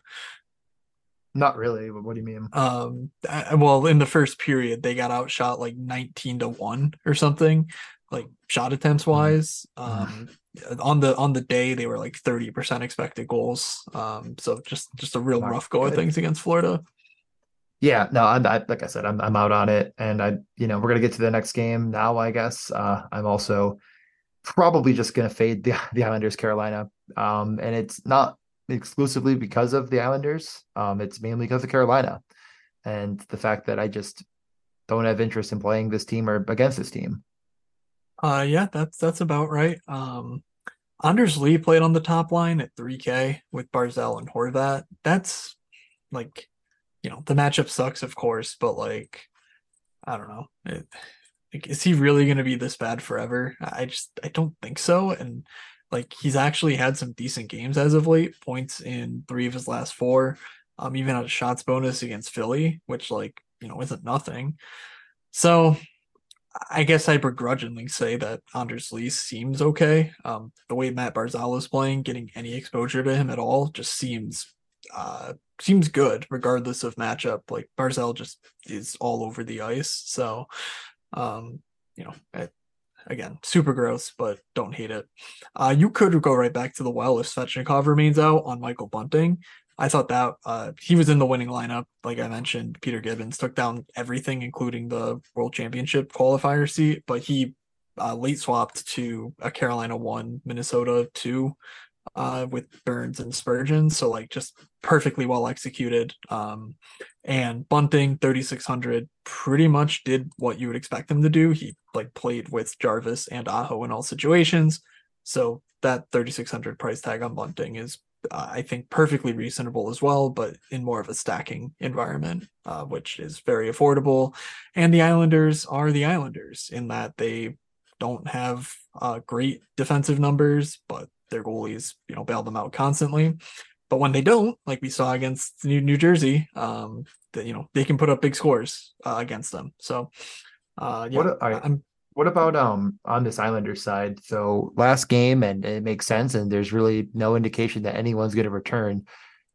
Not really. But what do you mean? Um, I, well, in the first period, they got outshot like 19 to 1 or something, like shot attempts mm-hmm. wise. Um, on the on the day they were like 30% expected goals. Um, so just just a real Not rough go good. of things against Florida yeah, no, I'm I, like I said, I'm I'm out on it, and I, you know, we're gonna get to the next game now. I guess uh, I'm also probably just gonna fade the the Islanders Carolina, um, and it's not exclusively because of the Islanders. Um, it's mainly because of Carolina, and the fact that I just don't have interest in playing this team or against this team. Uh, yeah, that's that's about right. Um, Anders Lee played on the top line at 3K with Barzal and Horvat. That's like you know the matchup sucks, of course, but like I don't know. It, like, is he really going to be this bad forever? I just I don't think so. And like he's actually had some decent games as of late. Points in three of his last four. Um, even had a shots bonus against Philly, which like you know isn't nothing. So I guess I begrudgingly say that Anders Lee seems okay. Um, the way Matt Barzal is playing, getting any exposure to him at all, just seems uh, seems good regardless of matchup. Like Barzal just is all over the ice. So, um, you know, again, super gross, but don't hate it. Uh, you could go right back to the well if Svechnikov remains out on Michael Bunting. I thought that uh, he was in the winning lineup. Like I mentioned, Peter Gibbons took down everything, including the World Championship qualifier seat, but he uh, late swapped to a Carolina one, Minnesota two uh, with Burns and Spurgeon. So like just perfectly well executed. Um, and Bunting 3600 pretty much did what you would expect him to do. He like played with Jarvis and Aho in all situations. So that 3600 price tag on Bunting is uh, I think perfectly reasonable as well, but in more of a stacking environment, uh, which is very affordable. And the Islanders are the Islanders in that they don't have uh, great defensive numbers, but their goalies, you know, bail them out constantly. But when they don't, like we saw against New, New Jersey, um, that you know they can put up big scores uh, against them. So, uh, yeah, what, right. I'm. What about um on this Islanders side? So last game, and it makes sense, and there's really no indication that anyone's going to return.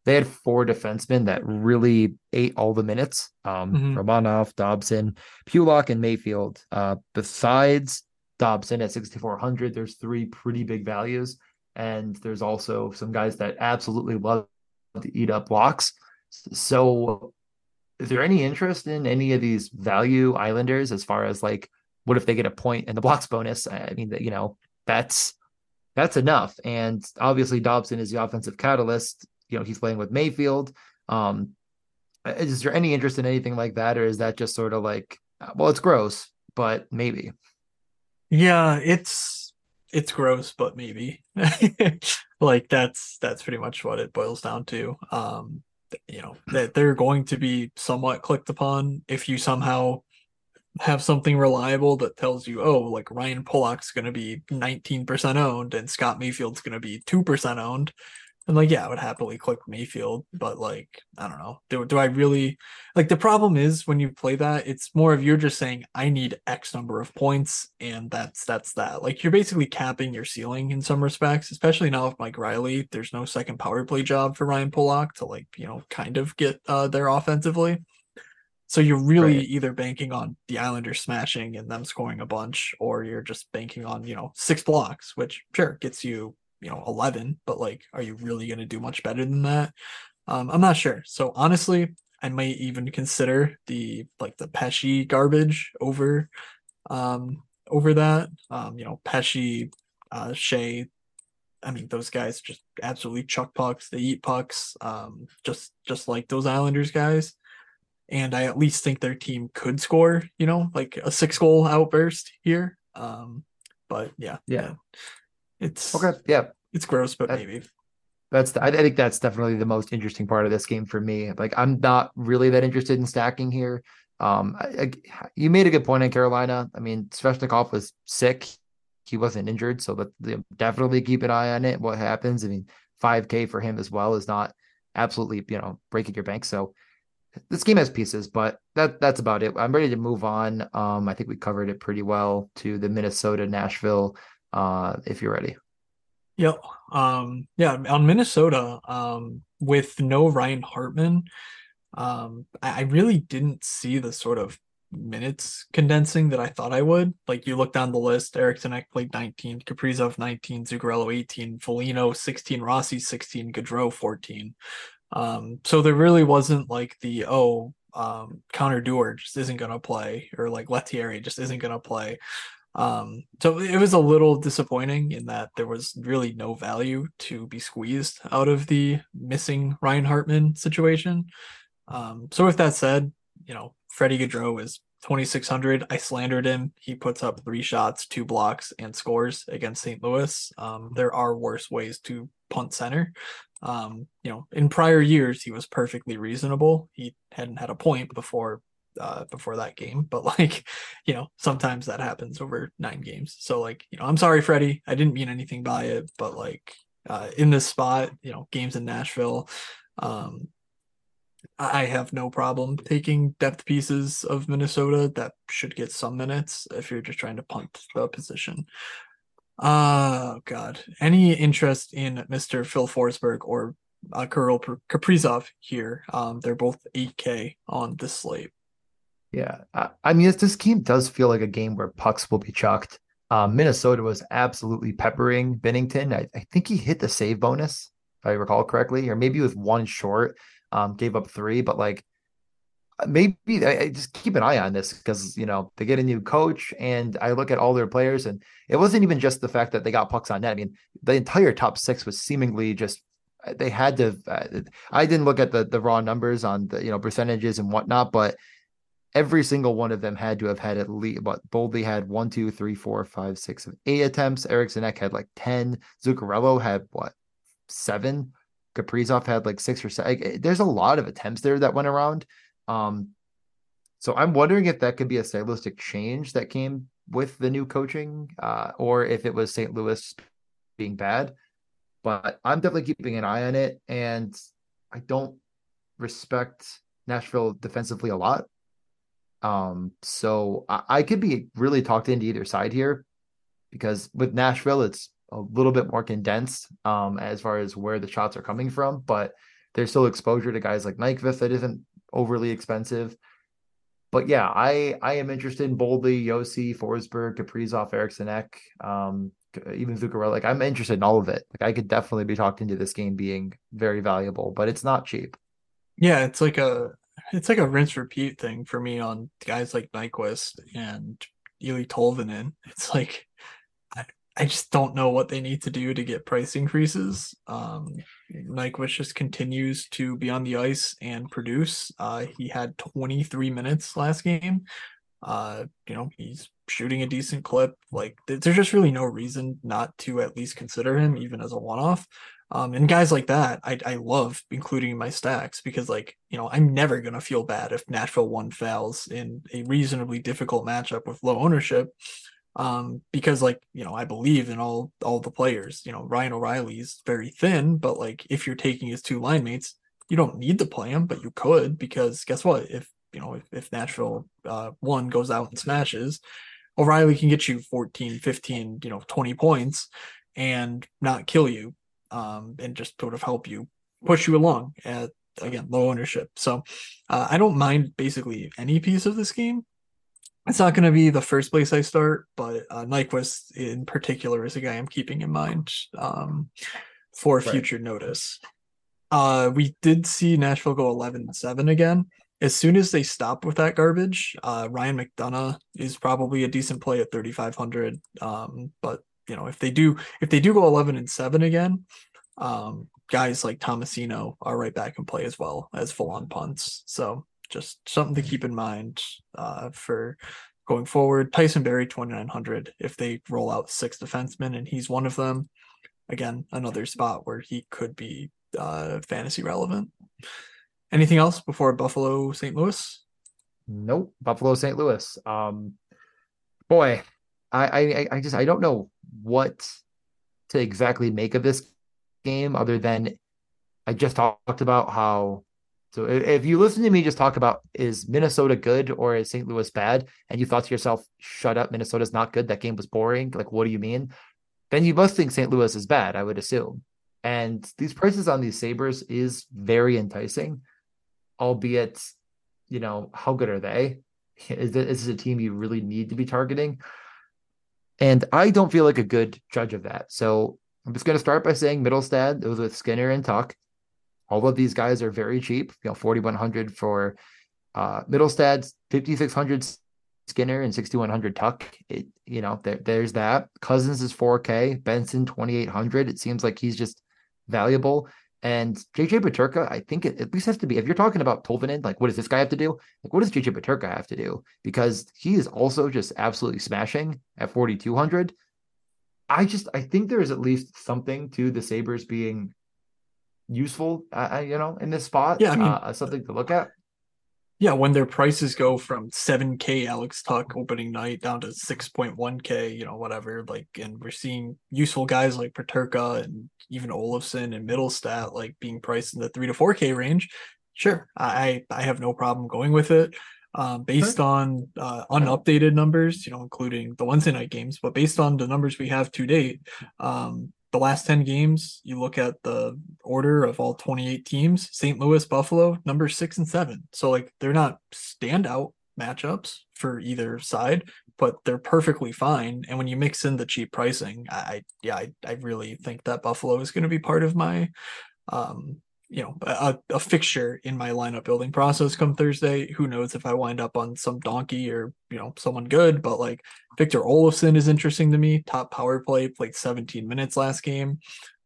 They had four defensemen that really ate all the minutes. Um, mm-hmm. Romanov, Dobson, Pulock, and Mayfield. Uh, besides Dobson at 6,400, there's three pretty big values. And there's also some guys that absolutely love to eat up blocks. So, is there any interest in any of these value Islanders as far as like, what if they get a point in the blocks bonus? I mean, you know, that's that's enough. And obviously, Dobson is the offensive catalyst. You know, he's playing with Mayfield. Um, is there any interest in anything like that, or is that just sort of like, well, it's gross, but maybe? Yeah, it's it's gross, but maybe. like that's that's pretty much what it boils down to. Um, you know that they're going to be somewhat clicked upon if you somehow have something reliable that tells you, oh, like Ryan Pulock's going to be 19% owned and Scott Mayfield's going to be 2% owned. And like, yeah, I would happily click Mayfield, but like, I don't know. Do, do I really like the problem is when you play that, it's more of you're just saying, I need X number of points, and that's that's that. Like you're basically capping your ceiling in some respects, especially now with Mike Reilly. There's no second power play job for Ryan Pulock to like, you know, kind of get uh there offensively. So you're really right. either banking on the Islanders smashing and them scoring a bunch, or you're just banking on, you know, six blocks, which sure gets you you know 11 but like are you really going to do much better than that um i'm not sure so honestly i might even consider the like the Pesce garbage over um over that um you know Pesce uh Skjei I mean, those guys just absolutely chuck pucks. They eat pucks, um, just just like those Islanders guys. And I at least think their team could score, you know, like a six goal outburst here. Um, but yeah, yeah, it's okay. Yeah, it's gross, but that, maybe that's the, I think that's definitely the most interesting part of this game for me. Like I'm not really that interested in stacking here. Um, I, I, you made a good point in Carolina. I mean, Svechnikov was sick; he wasn't injured, so but definitely keep an eye on it. What happens? I mean, 5K for him as well is not absolutely you know breaking your bank. So this game has pieces, but that that's about it. I'm ready to move on. Um, I think we covered it pretty well to the Minnesota Nashville. Uh, if you're ready. Yep. Um, yeah, on Minnesota, um, with no Ryan Hartman, um, I, I really didn't see the sort of minutes condensing that I thought I would. Like you look down the list, Eriksson Ek played 19, Kaprizov 19, Zuccarello 18, Foligno 16, Rossi 16, Gaudreau 14. Um, so there really wasn't like the oh um Connor Dewar just isn't gonna play or like Lettieri just isn't gonna play. Um, so it was a little disappointing in that there was really no value to be squeezed out of the missing Ryan Hartman situation. Um, so with that said, you know, Freddie Gaudreau is 2600. I slandered him. He puts up three shots, two blocks, and scores against St. Louis. Um, there are worse ways to punt center. Um, you know, in prior years, he was perfectly reasonable. He hadn't had a point before uh, before that game, but like, you know, sometimes that happens over nine games. So like, you know, I'm sorry, Freddie. I didn't mean anything by it, but like, uh, in this spot, you know, games in Nashville, um, I have no problem taking depth pieces of Minnesota that should get some minutes if you're just trying to punt the position. Oh God! Any interest in Mr. Phil Forsberg or uh, Kirill Kaprizov here? Um, they're both 8K on this slate. Yeah, I, I mean, this game does feel like a game where pucks will be chucked. Um, Minnesota was absolutely peppering Binnington. I, I, think he hit the save bonus, if I recall correctly, or maybe he was one short. Um, gave up three, but like maybe I, I just keep an eye on this because you know they get a new coach, and I look at all their players, and it wasn't even just the fact that they got pucks on net. I mean, the entire top six was seemingly just they had to. Uh, I didn't look at the the raw numbers on the you know percentages and whatnot, but every single one of them had to have had at least what Boldy had one, two, three, four, five, six, eight attempts. Eriksson Ek had like 10. Zuccarello had what seven. Kaprizov had like six or seven. Like, there's a lot of attempts there that went around. Um, so I'm wondering if that could be a stylistic change that came with the new coaching, uh, or if it was St. Louis being bad. But I'm definitely keeping an eye on it, and I don't respect Nashville defensively a lot. Um, so I, I could be really talked into either side here because with Nashville, it's a little bit more condensed um, as far as where the shots are coming from, but there's still exposure to guys like Nyquist that isn't overly expensive. But yeah, I I am interested in Boldy, Rossi, Forsberg, Kaprizov, Eriksson Ek, um, even Zuccarello. Like I'm interested in all of it. Like I could definitely be talked into this game being very valuable, but it's not cheap. Yeah, it's like a it's like a rinse repeat thing for me on guys like Nyquist and Eeli Tolvanen. It's like I, I just don't know what they need to do to get price increases. Um, Nyquist just continues to be on the ice and produce. Uh, he had 23 minutes last game. Uh, you know, he's shooting a decent clip. Like, there's just really no reason not to at least consider him, even as a one off. Um, and guys like that, I, I love including my stacks because, like, you know, I'm never going to feel bad if Nashville one fails in a reasonably difficult matchup with low ownership. Um, because like, you know, I believe in all all the players. You know, Ryan O'Reilly's very thin, but like if you're taking his two line mates, you don't need to play him, but you could because guess what? If you know, if, if Nashville uh, one goes out and smashes, O'Reilly can get you 14, 15, you know, 20 points and not kill you um, and just sort of help you push you along at again low ownership. So uh, I don't mind basically any piece of this game. It's not going to be the first place I start, but uh, Nyquist in particular is a guy I'm keeping in mind um, for right. future notice. Uh, we did see Nashville go 11 7 again. As soon as they stop with that garbage, uh, Ryan McDonagh is probably a decent play at 3,500. Um, but you know, if they do, if they do go 11 and 7 again, um, guys like Tomasino are right back in play as well as full on punts. So just something to keep in mind uh, for going forward. Tyson Barrie 2900 if they roll out six defensemen and he's one of them. Again, another spot where he could be uh, fantasy relevant. Anything else before Buffalo St. Louis? Nope. Buffalo St. Louis. Um, boy, I, I I just I don't know what to exactly make of this game other than I just talked about how. So if you listen to me just talk about is Minnesota good or is St. Louis bad, and you thought to yourself, "Shut up, Minnesota's not good. That game was boring." Like, what do you mean? Then you must think St. Louis is bad. I would assume. And these prices on these Sabres is very enticing, albeit, you know, how good are they? Is this, is this a team you really need to be targeting? And I don't feel like a good judge of that. So I'm just going to start by saying Mittelstadt. It was with Skinner and Tuch. All of these guys are very cheap. You know, 4,100 for uh, Mittelstadt, 5,600 Skinner, and 6,100 Tuch. It, you know, there, there's that. Cozens is 4K. Benson 2,800. It seems like he's just valuable. And JJ Peterka, I think it at least has to be. If you're talking about Tolvanen, like what does this guy have to do? Like what does JJ Peterka have to do? Because he is also just absolutely smashing at 4,200. I just I think there is at least something to the Sabres being useful, uh, you know, in this spot. Yeah, I mean, uh, something to look at. Yeah, when their prices go from 7K Alex Tuch opening night down to 6.1K, you know, whatever, like, and we're seeing useful guys like Peterka and even Olofsson and Mittelstadt like being priced in the 3 to 4K range. Sure, I I have no problem going with it um, based on uh, unupdated numbers, you know, including the Wednesday night games, but based on the numbers we have to date, um, the last 10 games, you look at the order of all 28 teams, St. Louis, Buffalo, number six and seven. So, like, they're not standout matchups for either side, but they're perfectly fine. And when you mix in the cheap pricing, I, yeah, I, I really think that Buffalo is going to be part of my um, you know a, a fixture in my lineup building process come Thursday. Who knows if I wind up on some donkey or you know someone good, but like Victor Olofsson is interesting to me. Top power play, played 17 minutes last game.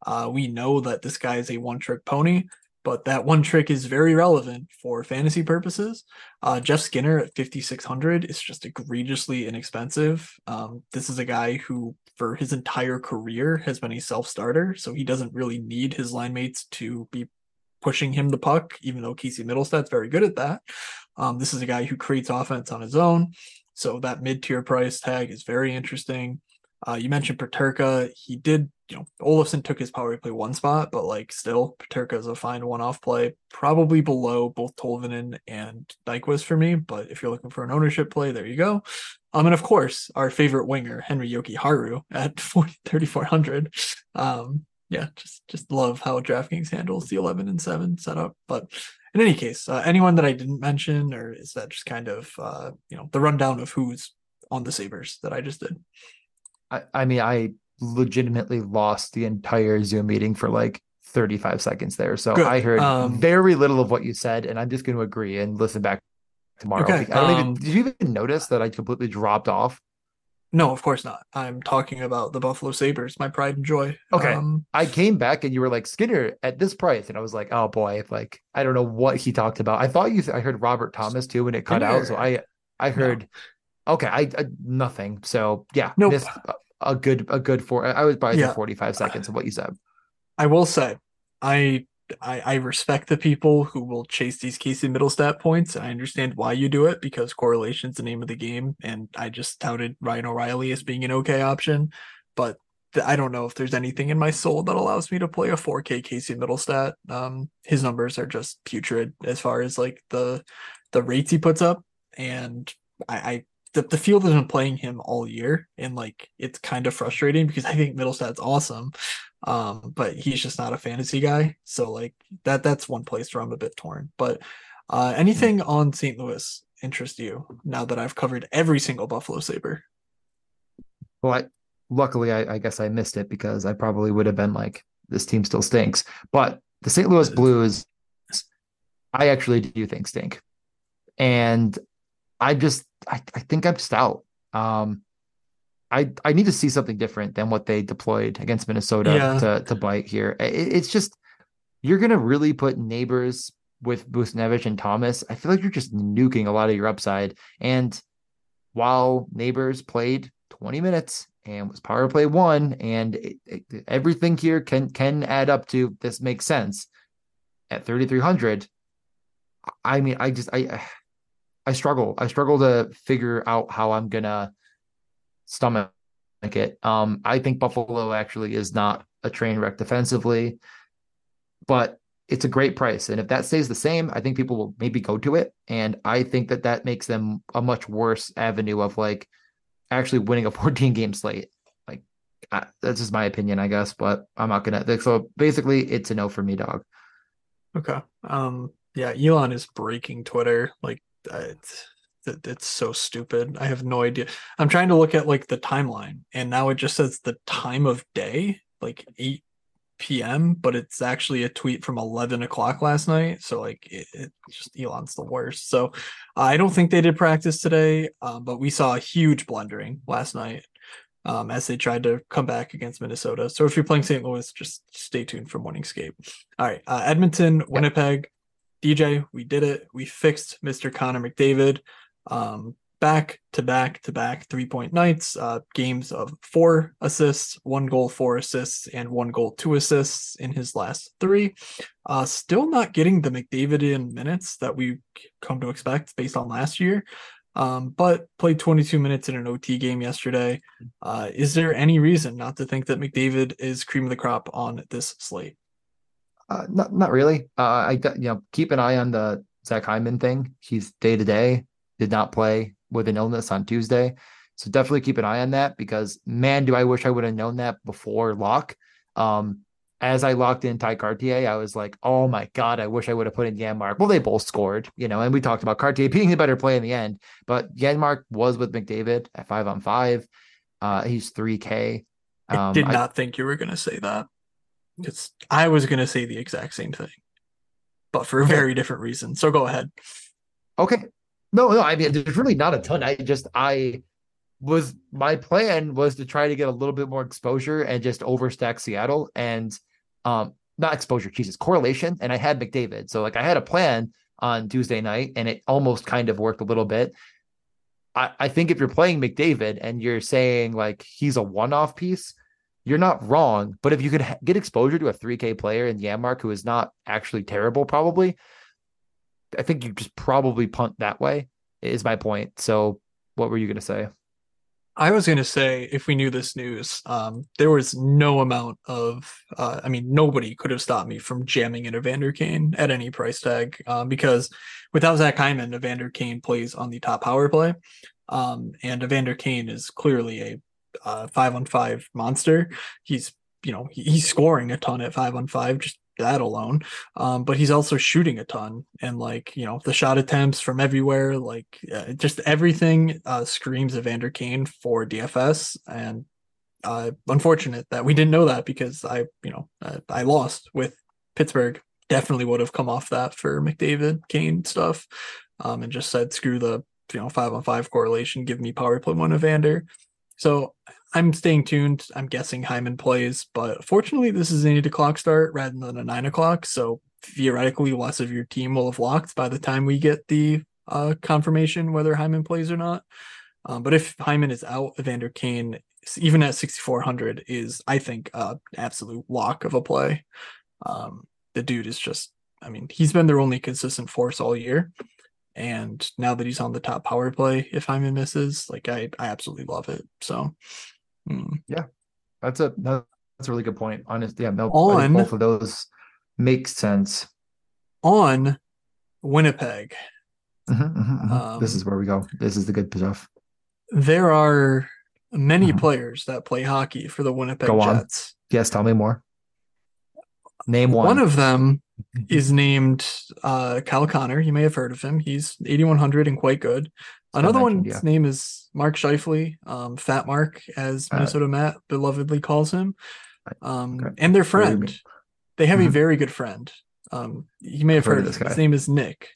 Uh, we know that this guy is a one trick pony, but that one trick is very relevant for fantasy purposes. Uh, Jeff Skinner at 5,600 is just egregiously inexpensive. Um, this is a guy who, for his entire career, has been a self starter, so he doesn't really need his line mates to be pushing him the puck, even though Casey Mittelstadt's very good at that. Um, this is a guy who creates offense on his own. So that mid tier price tag is very interesting. Uh, you mentioned Peterka. He did, you know, Olofsson took his power play one spot, but like still, Peterka is a fine one off play, probably below both Tolvanen and Nyquist for me. But if you're looking for an ownership play, there you go. Um, and of course, our favorite winger, Henri Jokiharju at 3,400. Um, yeah, just just love how DraftKings handles the 11 and 7 setup. But in any case, uh, anyone that I didn't mention, or is that just kind of uh, you know the rundown of who's on the Sabres that I just did? I, I mean, I legitimately lost the entire Zoom meeting for like 35 seconds there. So Good. I heard Um, very little of what you said, and I'm just going to agree and listen back tomorrow. Okay, I don't even, um, did you even notice that I completely dropped off? No, of course not. I'm talking about the Buffalo Sabres, my pride and joy. Okay. Um, I came back and you were like Skinner at this price, and I was like, oh boy, like I don't know what he talked about. I thought you, I heard Robert Thomas too when it cut out, so I, I heard, okay, I, I nothing. So yeah, Nope. missed a, a good, a good four. I was probably Yeah. 45 seconds of what you said. I will say, I, I I respect the people who will chase these Casey Mittelstadt points. I understand why you do it because correlation's the name of the game, and I just touted Ryan O'Reilly as being an okay option, but th- I don't know if there's anything in my soul that allows me to play a 4K Casey Mittelstadt. Um, his numbers are just putrid as far as like the the rates he puts up, and I, I the, the field has been playing him all year, and like it's kind of frustrating because I think Mittelstadt's awesome, um, but he's just not a fantasy guy. So like that that's one place where I'm a bit torn. But uh, anything on St. Louis interest you now that I've covered every single Buffalo Saber? Well, I, luckily, I, I guess I missed it because I probably would have been like, this team still stinks. But the St. Louis Blues, I actually do think stink. And I just, I, I think I'm stout. Um, I, I need to see something different than what they deployed against Minnesota Yeah. to, to bite here. It, it's just, you're going to really put Neighbours with Buchnevich and Thomas. I feel like you're just nuking a lot of your upside. And while Neighbours played 20 minutes and was power play one, and it, it- everything here can can add up to this makes sense at 3300. I mean, I just I I struggle. I struggle to figure out how I'm gonna stomach it. Um, I think Buffalo actually is not a train wreck defensively, but it's a great price. And if that stays the same, I think people will maybe go to it. And I think that that makes them a much worse avenue of like actually winning a 14 game slate. Like that's just my opinion, I guess, but I'm not gonna. So basically, it's a no for me, dog. Okay. Um. Yeah. Elon is breaking Twitter. Like it's it's so stupid. I have no idea. I'm trying to look at like the timeline, and now it just says the time of day, like 8 p.m. But it's actually a tweet from 11 o'clock last night. So like it, it just Elon's the worst. So I don't think they did practice today. Um, but we saw a huge blundering last night. Um, as they tried to come back against Minnesota. So if you're playing St. Louis, just stay tuned for Morning Skate. All right, uh, Edmonton, Winnipeg, DJ, we did it. We fixed Mr. Connor McDavid. Um, back to back to back three point nights, uh, games of four assists, one goal, four assists, and one goal, two assists in his last three. Uh, still not getting the McDavid in minutes that we come to expect based on last year. Um, but played 22 minutes in an OT game yesterday. Uh, is there any reason not to think that McDavid is cream of the crop on this slate? Uh, not not really. Uh, I you know keep an eye on the Zach Hyman thing. He's day to day. Did not play with an illness on Tuesday, so definitely keep an eye on that because man, do I wish I would have known that before lock. Um, as I locked in Tye Kartye, I was like, oh my god, I wish I would have put in Janmark. Well, they both scored, you know, and we talked about Cartier being the better play in the end, but Janmark was with McDavid at five on five. Uh, he's three K. I did not think you were going to say that. Because I was going to say the exact same thing, but for a very different reason. So go ahead. Okay. No, no, I mean there's really not a ton. I just I was my plan was to try to get a little bit more exposure and just overstack Seattle and um not exposure, Jesus, correlation. And I had McDavid. So like I had a plan on Tuesday night and it almost kind of worked a little bit. I, I think if you're playing McDavid and you're saying like he's a one-off piece, you're not wrong. But if you could ha- get exposure to a 3K player in Janmark who is not actually terrible, probably, I think you just probably punt that way, is my point. So what were you gonna say? I was going to say, if we knew this news, um, there was no amount of, uh, I mean, nobody could have stopped me from jamming in Evander Kane at any price tag um, because without Zach Hyman, Evander Kane plays on the top power play. Um, and Evander Kane is clearly a uh, five on five monster. He's, you know, he's scoring a ton at five on five, just that alone. Um, but he's also shooting a ton and like, you know, the shot attempts from everywhere, like uh, just everything uh, screams Evander Kane for DFS. And uh, unfortunate that we didn't know that because I, you know, uh, I lost with Pittsburgh. Definitely would have come off that for McDavid, Kane stuff, um, and just said screw the you know five on five correlation. Give me power play one Evander. So I'm staying tuned. I'm guessing Hyman plays, but fortunately, this is an eight o'clock start rather than a nine o'clock. So theoretically, less of your team will have locked by the time we get the uh, confirmation whether Hyman plays or not. Um, but if Hyman is out, Evander Kane, even at 6,400, is I think a absolute lock of a play. Um, the dude is just, I mean, he's been their only consistent force all year. And now that he's on the top power play, if Hyman misses, like I, I absolutely love it. So, mm. yeah, that's a that's a really good point. Honest, yeah, no, on both of those makes sense. On Winnipeg, mm-hmm, mm-hmm, mm-hmm. Um, this is where we go. This is the good stuff. There are many mm-hmm. players that play hockey for the Winnipeg go Jets. On. Yes, tell me more. Name one. One of them is named uh, Kyle Connor. You may have heard of him. He's 8100 and quite good. Another one's yeah. name is Mark Scheifele, um, Fat Mark, as Minnesota uh, Matt belovedly calls him. Um, okay. And their friend. They have mm-hmm. a very good friend. Um, you may have heard, heard, of this guy. His name is Nick.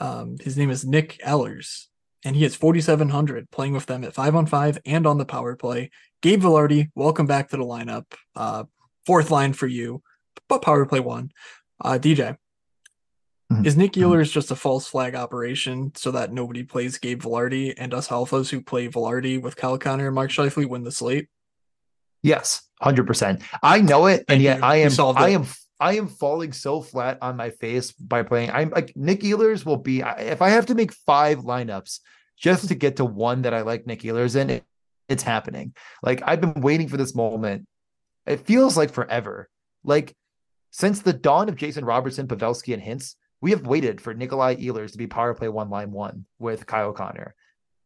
Um, his name is Nick Ehlers, and he has 4,700 playing with them at five on five and on the power play. Gabe Vilardi, welcome back to the lineup. Uh, fourth line for you, but power play one. Uh, DJ, mm-hmm. is Nick mm-hmm. Ehlers just a false flag operation so that nobody plays Gabe Vilardi and us alphas who play Vilardi with Kyle Connor and Mark Scheifele win the slate? Yes, hundred percent. I know it, and yet I am I am I am falling so flat on my face by playing. I'm like Nick Ehlers will be if I have to make five lineups just to get to one that I like Nick Ehlers in, it, it's happening. Like I've been waiting for this moment. It feels like forever. Like since the dawn of Jason Robertson, Pavelski, and Hintz, we have waited for Nikolai Ehlers to be power play one line one with Kyle Connor.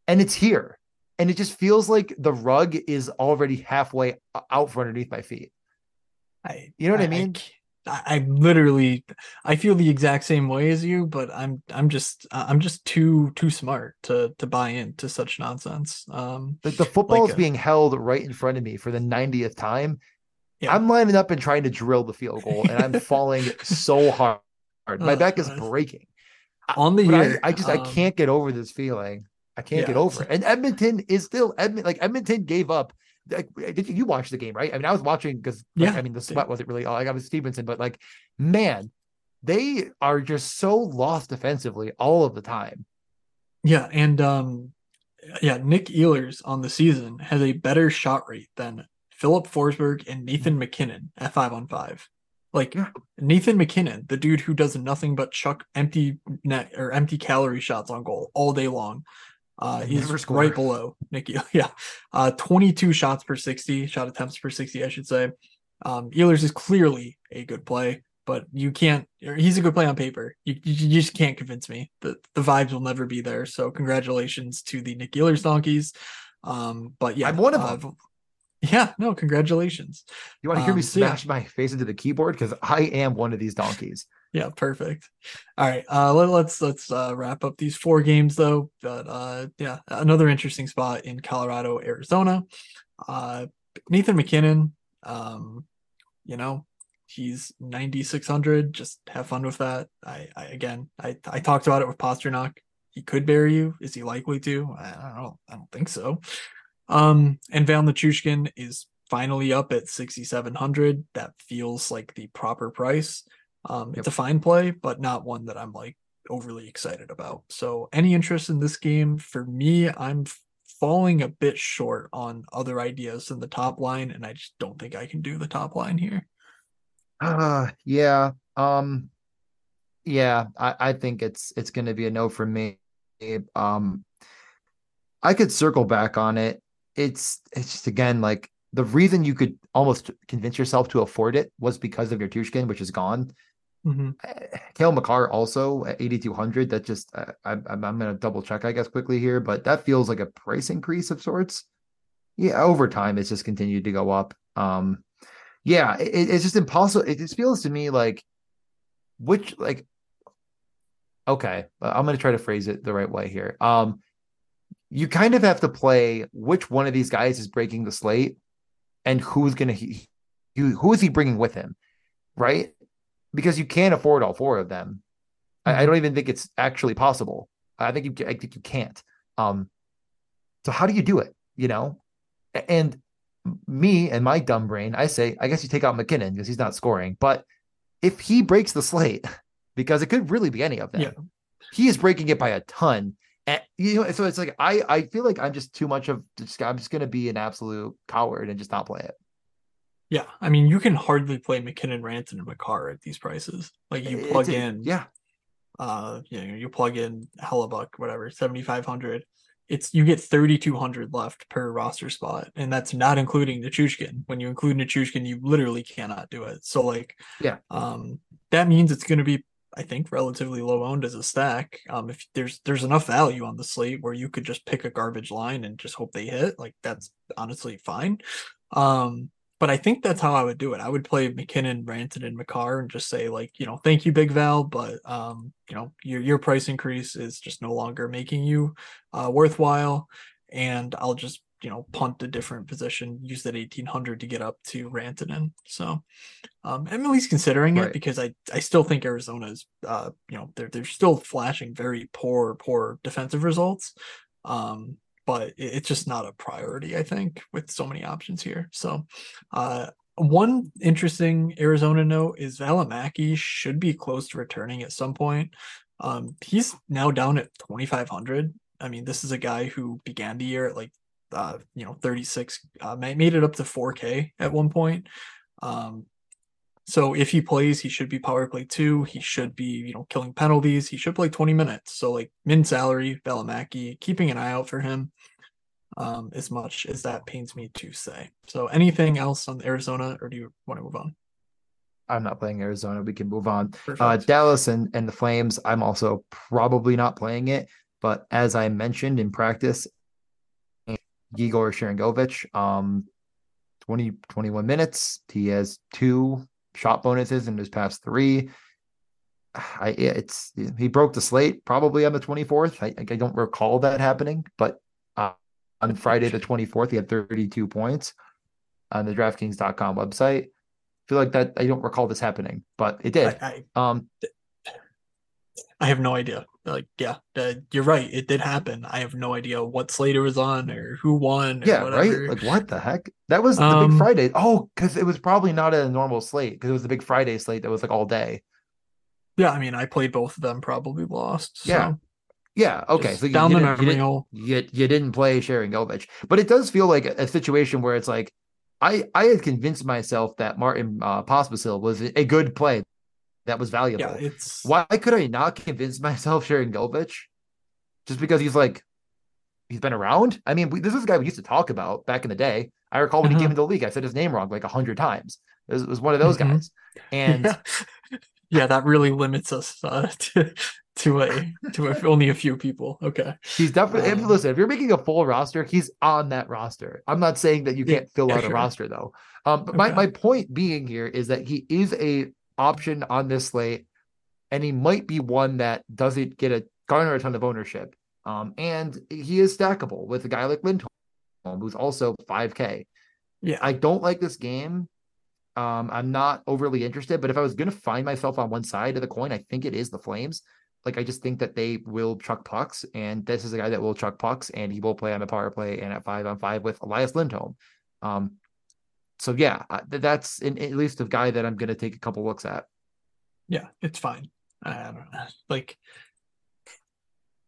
And it's here. And it just feels like the rug is already halfway out from underneath my feet. I, you know what I, I mean? I, I literally I feel the exact same way as you, but I'm I'm just I'm just too too smart to to buy into such nonsense. Um, the, the football like is being held right in front of me for the 90th time. Yeah. I'm lining up and trying to drill the field goal, and I'm falling so hard. My back is breaking. On the year, I, I, just um, I can't get over this feeling. I can't yeah, get over it. And Edmonton is still Edmonton. Like Edmonton gave up like, did you watch the game, right? I mean, I was watching because yeah, I mean the sweat wasn't really all I got was Stevenson, but like, man, they are just so lost defensively all of the time. Yeah, and um yeah, Nick Ehlers on the season has a better shot rate than Philip Forsberg and Nathan mm. MacKinnon at five on five. Like yeah. Nathan MacKinnon, the dude who does nothing but chuck empty net or empty calorie shots on goal all day long. Uh, he's right below Nicky. Yeah. Uh, 22 shots per 60, shot attempts per 60, I should say. Um, Ehlers is clearly a good play, but you can't, he's a good play on paper. You, you just can't convince me that the vibes will never be there. So, congratulations to the Nick Ehlers donkeys. Um, but yeah, I'm one of uh, them. Yeah, no, congratulations. You want to hear um, me smash yeah. my face into the keyboard? Because I am one of these donkeys. Yeah, perfect. All right, uh, let, us let's, let's uh, wrap up these four games though. But uh, yeah, another interesting spot in Colorado, Arizona. Uh, Nathan MacKinnon, um, you know, he's ninety six hundred. Just have fun with that. I, I again, I I talked about it with Pastrnak. He could bury you. Is he likely to? I, I don't know. I don't think so. Um, and Val Nichushkin is finally up at 6,700. That feels like the proper price. Um, yep. It's a fine play, but not one that I'm like overly excited about. So, any interest in this game for me, I'm falling a bit short on other ideas in the top line, and I just don't think I can do the top line here. Uh yeah. Um yeah, I, I think it's it's gonna be a no for me. Um I could circle back on it. It's it's just again like the reason you could almost convince yourself to afford it was because of your Tushkin, which is gone. Mm-hmm. Cale Makar also at 8,200. That just, uh, I, I'm, I'm going to double check, I guess, quickly here, but that feels like a price increase of sorts. Yeah, over time, it's just continued to go up. Um, yeah, it, it's just impossible. It just feels to me like, which, like, okay, I'm going to try to phrase it the right way here. Um, you kind of have to play which one of these guys is breaking the slate and who's going to who, who is he bringing with him, right? Because you can't afford all four of them. I, I, mm-hmm. don't even think it's actually possible. I think you I think you can't. Um, so how do you do it? You know, and me and my dumb brain, I say, I guess you take out MacKinnon because he's not scoring. But if he breaks the slate, because it could really be any of them, yeah. he is breaking it by a ton. And you know, so it's like I I feel like I'm just too much of just I'm just gonna be an absolute coward and just not play it. Yeah, I mean, you can hardly play MacKinnon, Rantanen, and Makar at these prices. Like you plug in, yeah, uh, you know, you plug in Hellebuyck, whatever, seventy five hundred it's you get 3200 left per roster spot and that's not including Nichushkin. When you include Nichushkin, you literally cannot do it. So like yeah. Um that means it's going to be I think relatively low owned as a stack. Um if there's there's enough value on the slate where you could just pick a garbage line and just hope they hit, like that's honestly fine. Um but I think that's how I would do it. I would play MacKinnon, Rantanen, and Makar and just say like, you know, thank you, Big Val, but um, you know, your your price increase is just no longer making you uh, worthwhile, and I'll just you know punt a different position, use that eighteen hundred to get up to Rantanen. So um, I'm at least considering right. it because I I still think Arizona is uh, you know they're they're still flashing very poor poor defensive results. Um, but it's just not a priority, I think, with so many options here. So, uh, one interesting Arizona note is Valimaki should be close to returning at some point. Um, he's now down at 2,500. I mean, this is a guy who began the year at like, uh, you know, 36, uh, made it up to 4K at one point. Um, so if he plays, he should be power play two. He should be, you know, killing penalties. He should play 20 minutes. So like min salary, Valimaki, keeping an eye out for him. Um, as much as that pains me to say. So anything else on Arizona, or do you want to move on? I'm not playing Arizona. We can move on. Uh, Dallas and, and the Flames, I'm also probably not playing it. But as I mentioned in practice, Igor Sharangovich, um, 20, 21 minutes. He has two shot bonuses in his past three. I it's he broke the slate probably on the 24th. I, I don't recall that happening, but uh, on Friday the 24th, he had 32 points on the DraftKings.com website. I feel like that I don't recall this happening, but it did. I, I, um, I have no idea. Like, yeah, uh, you're right. It did happen. I have no idea what slate it was on or who won. Or yeah, whatever. right. Like, what the heck? That was the um, Big Friday. Oh, because it was probably not a normal slate because it was the Big Friday slate that was like all day. Yeah, I mean, I played both of them. Probably lost. So. Yeah. Yeah. Okay. Just so you, down you, the didn't, you, didn't, you, you didn't play Sharangovich, but it does feel like a, a, situation where it's like I I had convinced myself that Martin uh, Pospisil was a good play that was valuable. Yeah, it's why could I not convince myself Sharon Sharangovich? Just because he's like he's been around. I mean, we, this is a guy we used to talk about back in the day. I recall when he came into the league, I said his name wrong like a hundred times. It was, it was, one of those mm-hmm. guys, and yeah. yeah. that really limits us uh, to to a to a, only a few people. Okay, he's definitely. Um, listen, if you're making a full roster, he's on that roster. I'm not saying that you can't fill yeah, out sure. a roster though. Um, but okay. my my point being here is that he is a option on this slate, and he might be one that doesn't get a garner a ton of ownership. Um, and he is stackable with a guy like Lindholm, who's also 5K. Yeah, I don't like this game. Um, I'm not overly interested, but if I was going to find myself on one side of the coin, I think it is the Flames. Like I just think that they will chuck pucks, and this is a guy that will chuck pucks, and he will play on the power play and at five on five with Elias Lindholm. Um, so yeah, that's in, at least a guy that I'm going to take a couple looks at. Yeah, it's fine. I don't know. Like,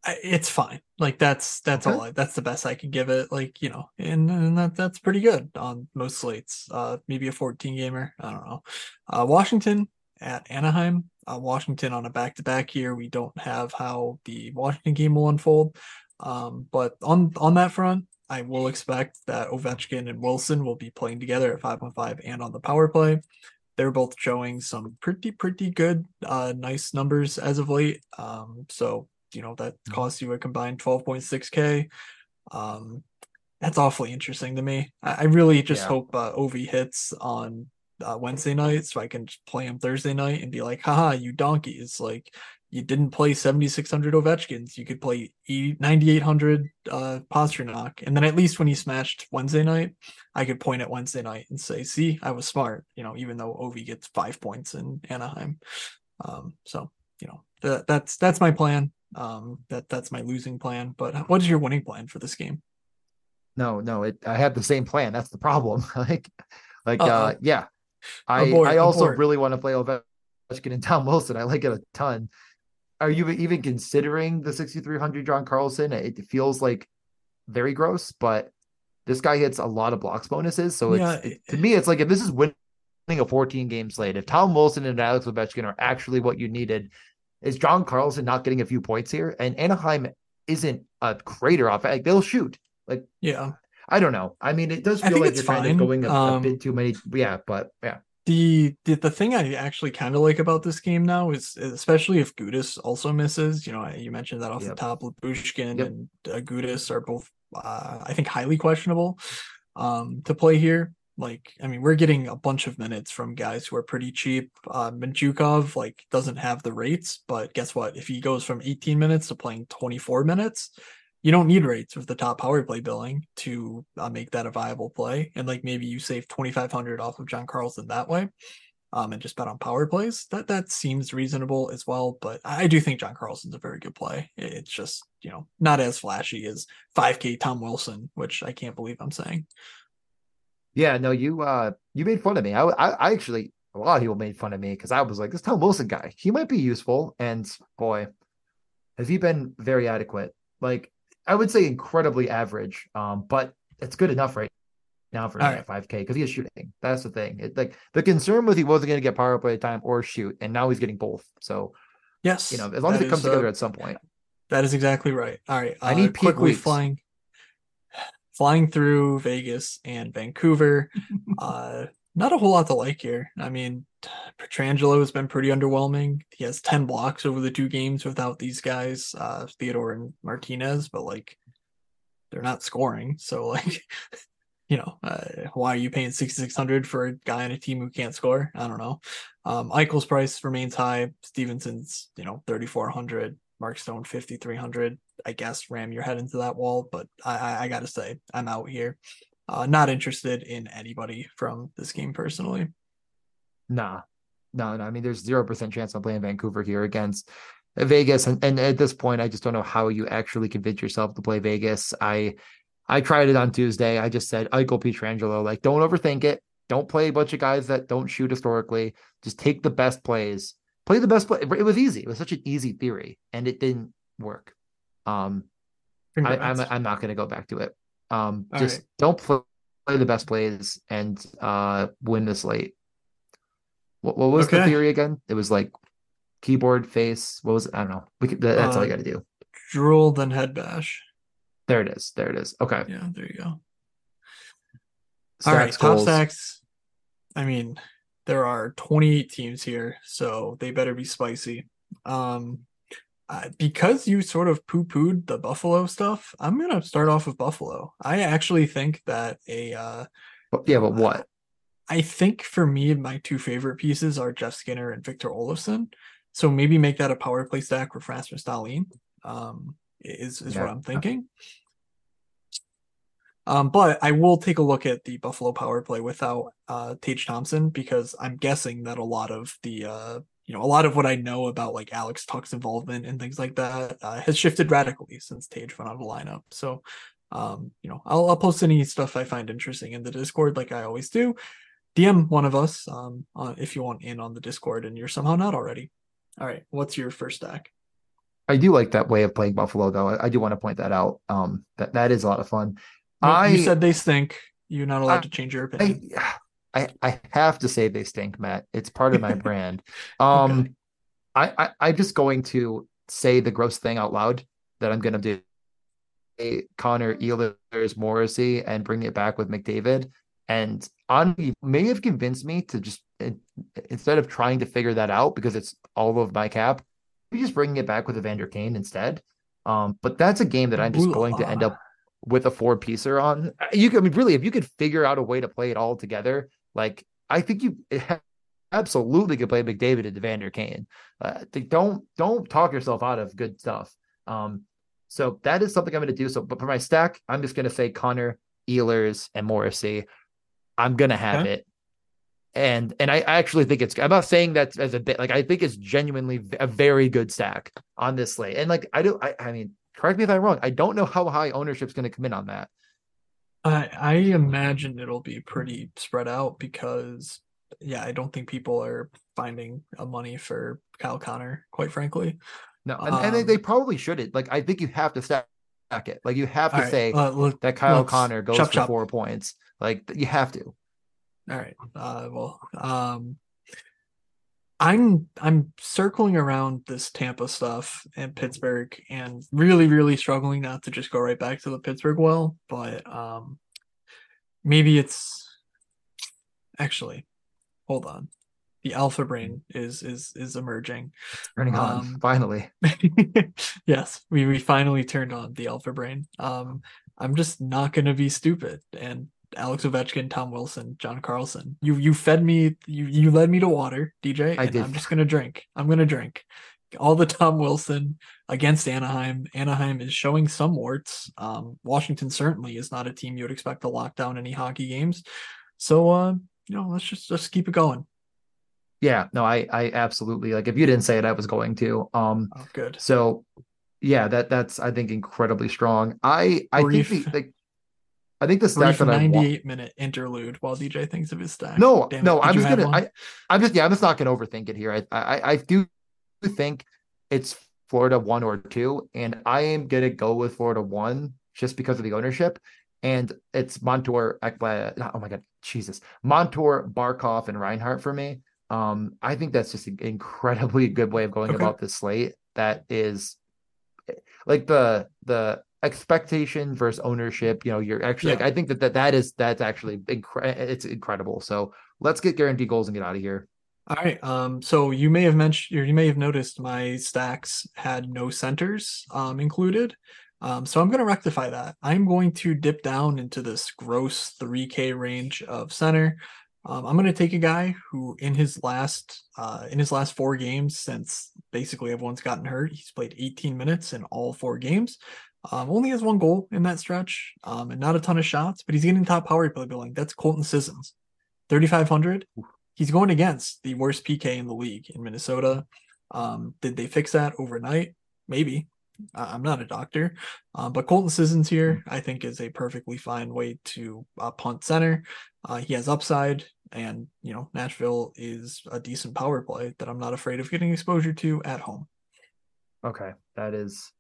it's fine. Like that's that's okay. all. I, that's the best I can give it. Like you know, and, and that that's pretty good on most slates. Uh, maybe a 14 gamer. I don't know. Uh, Washington at Anaheim. Uh, Washington on a back to back here. We don't have how the Washington game will unfold. Um, but on on that front, I will expect that Ovechkin and Wilson will be playing together at five on five and on the power play. They're both showing some pretty, pretty good, uh, nice numbers as of late. Um, so, you know, that mm-hmm. costs you a combined 12.6K. Um, that's awfully interesting to me. I, I really just yeah. hope uh, Ovi hits on uh, Wednesday night so I can play him Thursday night and be like, haha, you donkeys. Like, you didn't play 7600 Ovechkins. You could play 9800 uh, Pastrnak. And then at least when he smashed Wednesday night, I could point at Wednesday night and say, see, I was smart, you know, even though Ovi gets five points in Anaheim. Um, so, you know, that, that's that's my plan. Um, that that's my losing plan. But what is your winning plan for this game? No, no, it, I had the same plan. That's the problem. like, like, Uh-oh. uh, yeah, I abort, I also abort. really want to play Ovechkin and Tom Wilson. I like it a ton. Are you even considering the 6300 John Carlson? It feels like very gross, but this guy hits a lot of blocks bonuses. So it's yeah, it, to me, it's like if this is winning a 14 game slate, if Tom Wilson and Alex Ovechkin are actually what you needed, is John Carlson not getting a few points here? And Anaheim isn't a crater off. Like they'll shoot. Like yeah, I don't know. I mean, it does feel like you're fine. kind of going a, um, a, bit too many. Yeah, but yeah. The, the the thing I actually kind of like about this game now is especially if Gudas also misses. You know, you mentioned that off yep. the top. Lyubushkin yep. and uh, Gudas are both, uh, I think, highly questionable um, to play here. Like, I mean, we're getting a bunch of minutes from guys who are pretty cheap. Uh, like doesn't have the rates, but guess what? If he goes from 18 minutes to playing 24 minutes, you don't need rates with the top power play billing to uh, make that a viable play. And like maybe you save 2,500 off of John Carlson that way. Um, and just bet on power plays. That that seems reasonable as well. But I do think John Carlson's a very good play. It's just you know not as flashy as 5K Tom Wilson, which I can't believe I'm saying. Yeah, no, you uh you made fun of me. I I, I actually a lot of people made fun of me because I was like this Tom Wilson guy. He might be useful, and boy, has he been very adequate. Like I would say incredibly average, um, but it's good enough right now for right. 5K because he is shooting. That's the thing. It, like the concern was he wasn't going to get power play time or shoot, and now he's getting both. So yes, you know, as long as it comes is, together uh, at some point. That is exactly right. All right, I uh, need quickly weeks. flying, flying through Vegas and Vancouver. uh, not a whole lot to like here. I mean, Pietrangelo has been pretty underwhelming. He has 10 blocks over the two games without these guys, uh, Theodore and Martinez, but like they're not scoring. So like, you know, uh, why are you paying 6,600 for a guy on a team who can't score? I don't know. Um, Eichel's price remains high. Stevenson's, you know, 3,400. Mark Stone 5,300. I guess ram your head into that wall, but I, I, I gotta say, I'm out here. Uh, not interested in anybody from this game personally. Nah, no, no. I mean, there's zero percent chance I'm playing Vancouver here against Vegas, and, and at this point, I just don't know how you actually convince yourself to play Vegas. I I tried it on Tuesday. I just said Eichel Pietrangelo, like don't overthink it. Don't play a bunch of guys that don't shoot historically. Just take the best plays. Play the best play. It was easy. It was such an easy theory, and it didn't work. Um, I, am I'm, I'm not going to go back to it. Um, All just right. don't play, play the best plays and uh, win this late. What, what was okay. the theory again? It was like keyboard face. What was it? I don't know. We could, that's uh, all you got to do. Drool then head bash. There it is. There it is. Okay. Yeah, there you go. Stacks, all right, top stacks. I mean, there are 28 teams here, so they better be spicy. Um, uh, because you sort of poo pooed the Buffalo stuff, I'm going to start off with Buffalo. I actually think that a. Uh, yeah, but what? I think for me, my two favorite pieces are Jeff Skinner and Victor Olofsson. So maybe make that a power play stack with Rasmus Dahlin. Um, is is yeah. what I'm thinking. Um, but I will take a look at the Buffalo power play without uh, Tage Thompson because I'm guessing that a lot of the uh, you know, a lot of what I know about like Alex Tuch's involvement and things like that uh, has shifted radically since Tage went out of the lineup. So, um, you know, I'll, I'll post any stuff I find interesting in the Discord, like I always do. DM one of us um, uh, if you want in on the Discord and you're somehow not already. All right, what's your first stack? I do like that way of playing Buffalo, though. I, I do want to point that out. Um, that that is a lot of fun. You, I you said they stink. You're not allowed I, to change your opinion. I, I I have to say they stink, Matt. It's part of my brand. Um, okay. I, I I'm just going to say the gross thing out loud that I'm going to do. Connor Ehlers Morrissey and bring it back with McDavid. And honestly, may have convinced me to just instead of trying to figure that out because it's all of my cap, just bringing it back with Evander Kane instead. Um, but that's a game that I'm just going to end up with a four piecer on. You can I mean, really, if you could figure out a way to play it all together, like I think you absolutely could play McDavid and Evander Kane. Uh, don't don't talk yourself out of good stuff. Um, so that is something I'm going to do. So, but for my stack, I'm just going to say Connor, Ehlers, and Morrissey. I'm going to have okay. it. And and I actually think it's. I'm not saying that as a bit. Like I think it's genuinely a very good stack on this slate. And like I do. I, I mean, correct me if I'm wrong. I don't know how high ownership's going to come in on that. I I imagine it'll be pretty spread out because yeah, I don't think people are finding a money for Kyle Connor, quite frankly. No, and, um, and they, they, um, probably shouldn't. Like, I think you have to stack it. Like, you have to right, say uh, look, that Kyle Connor goes chop, for chop. four points. Like, you have to. All right. Uh, well, um, I'm I'm circling around this Tampa stuff and Pittsburgh and really really struggling not to just go right back to the Pittsburgh well, but um maybe it's actually hold on. The alpha brain is is is emerging. Turning on um, finally. Yes we we finally turned on the alpha brain. Um i'm just not gonna be stupid and alex ovechkin tom wilson john carlson you you fed me you you led me to water dj I did. i'm just gonna drink i'm gonna drink all the tom wilson against anaheim anaheim is showing some warts um washington certainly is not a team you would expect to lock down any hockey games so uh you know let's just just keep it going yeah, no, I I absolutely like if you didn't say it, I was going to. Um oh, good. So yeah, that that's I think incredibly strong. I I Brief. think the, the I think the stack that 98 minute interlude while DJ thinks of his stack. No, Damn no, I'm just gonna I I'm just yeah, I'm just not gonna overthink it here. I I I do think it's Florida one or two, and I am gonna go with Florida one just because of the ownership. And it's Montour, oh my god, Jesus, Montour, Barkov, and Reinhart for me. Um, I think that's just an incredibly good way of going okay. about this slate. That is like the the expectation versus ownership. You know, you're actually yeah. like I think that, that that is that's actually incre- it's incredible. So let's get guaranteed goals and get out of here. All right. Um, so you may have mentioned, or you may have noticed, my stacks had no centers um, included. Um, so I'm going to rectify that. I'm going to dip down into this gross 3K range of center. Um, I'm going to take a guy who, in his last uh, in his last four games, since basically everyone's gotten hurt, he's played 18 minutes in all four games. Um, only has one goal in that stretch, um, and not a ton of shots, but he's getting top power play billing. That's Colton Sissons, 3,500. He's going against the worst PK in the league in Minnesota. Um, did they fix that overnight? Maybe. I'm not a doctor, uh, but Colton Sissons here, I think, is a perfectly fine way to uh, punt center. Uh, he has upside, and you know Nashville is a decent power play that I'm not afraid of getting exposure to at home. Okay, that is,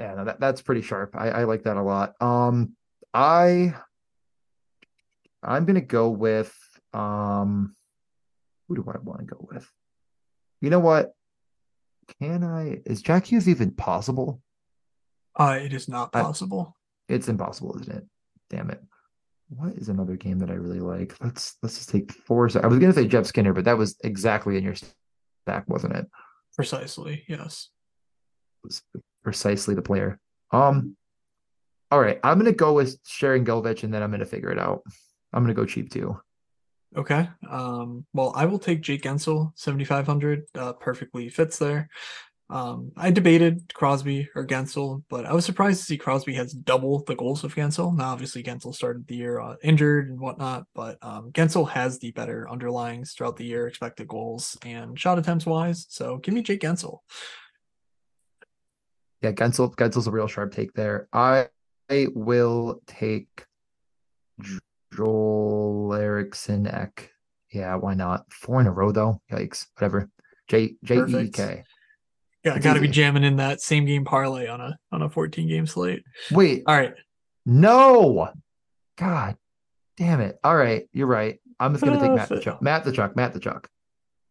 yeah, no, that, that's pretty sharp. I, I like that a lot. Um, I, I'm gonna go with um, who do I want to go with? You know what? Can I? Is Jack Hughes even possible? Uh, it is not possible. I, it's impossible, isn't it? Damn it what is another game that I really like? Let's let's just take four. So I was gonna say Jeff Skinner, but that was exactly in your stack, wasn't it? Precisely, yes. It was precisely the player. Um, all right, I'm gonna go with Sharangovich, and then I'm gonna figure it out. I'm gonna go cheap too. Okay. Um, well, I will take Jake Guentzel, 7,500. Uh, perfectly fits there. Um, I debated Crosby or Guentzel, but I was surprised to see Crosby has double the goals of Guentzel. Now, obviously, Guentzel started the year uh, injured and whatnot, but um, Guentzel has the better underlyings throughout the year, expected goals and shot attempts wise. So give me Jake Guentzel. Yeah, Guentzel, Guentzel's a real sharp take there. I, I will take Joel Eriksson Ek. Yeah, why not? Four in a row though. Yikes. Whatever. J J E K. Yeah, got to be jamming in that same game parlay on a on a 14 game slate. Wait. All right. No. God damn it. All right, you're right. I'm just gonna take Matt the Chuck. Matt the Chuck. Matt the Chuck.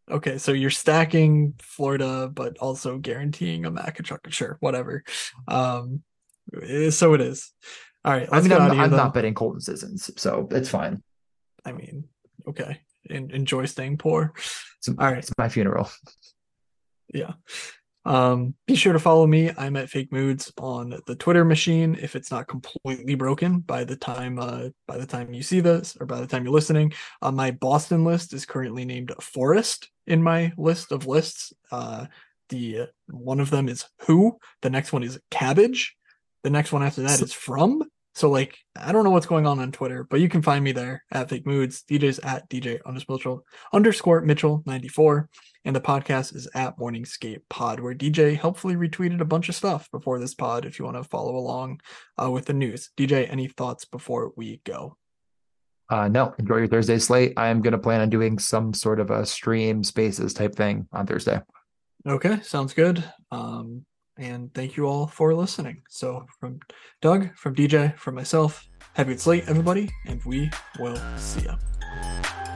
Okay, so you're stacking Florida, but also guaranteeing a Makachuk. Sure, whatever. Um, eh, so it is. All right. I mean, I'm, here, I'm not betting Colton Sissons, so it's fine. I mean, okay. enjoy staying poor. It's, All right. It's my funeral. Yeah. Um, be sure to follow me. I'm at Fake Moods on the Twitter machine. If it's not completely broken by the time uh, by the time you see this or by the time you're listening, uh, my Boston list is currently named Forest in my list of lists. Uh, the one of them is Who. The next one is Cabbage. The next one after that is From. So like I don't know what's going on on Twitter, but you can find me there at Fake Moods. DJ's at DJ underscore underscore Mitchell ninety four, and the podcast is at MorningSkate Pod, where DJ helpfully retweeted a bunch of stuff before this pod. If you want to follow along uh, with the news, DJ, any thoughts before we go? Uh, no, enjoy your Thursday slate. I am going to plan on doing some sort of a stream spaces type thing on Thursday. Okay, sounds good. Um, and thank you all for listening. So, from Doug, from DJ, from myself, a good slate, everybody, and we will see you.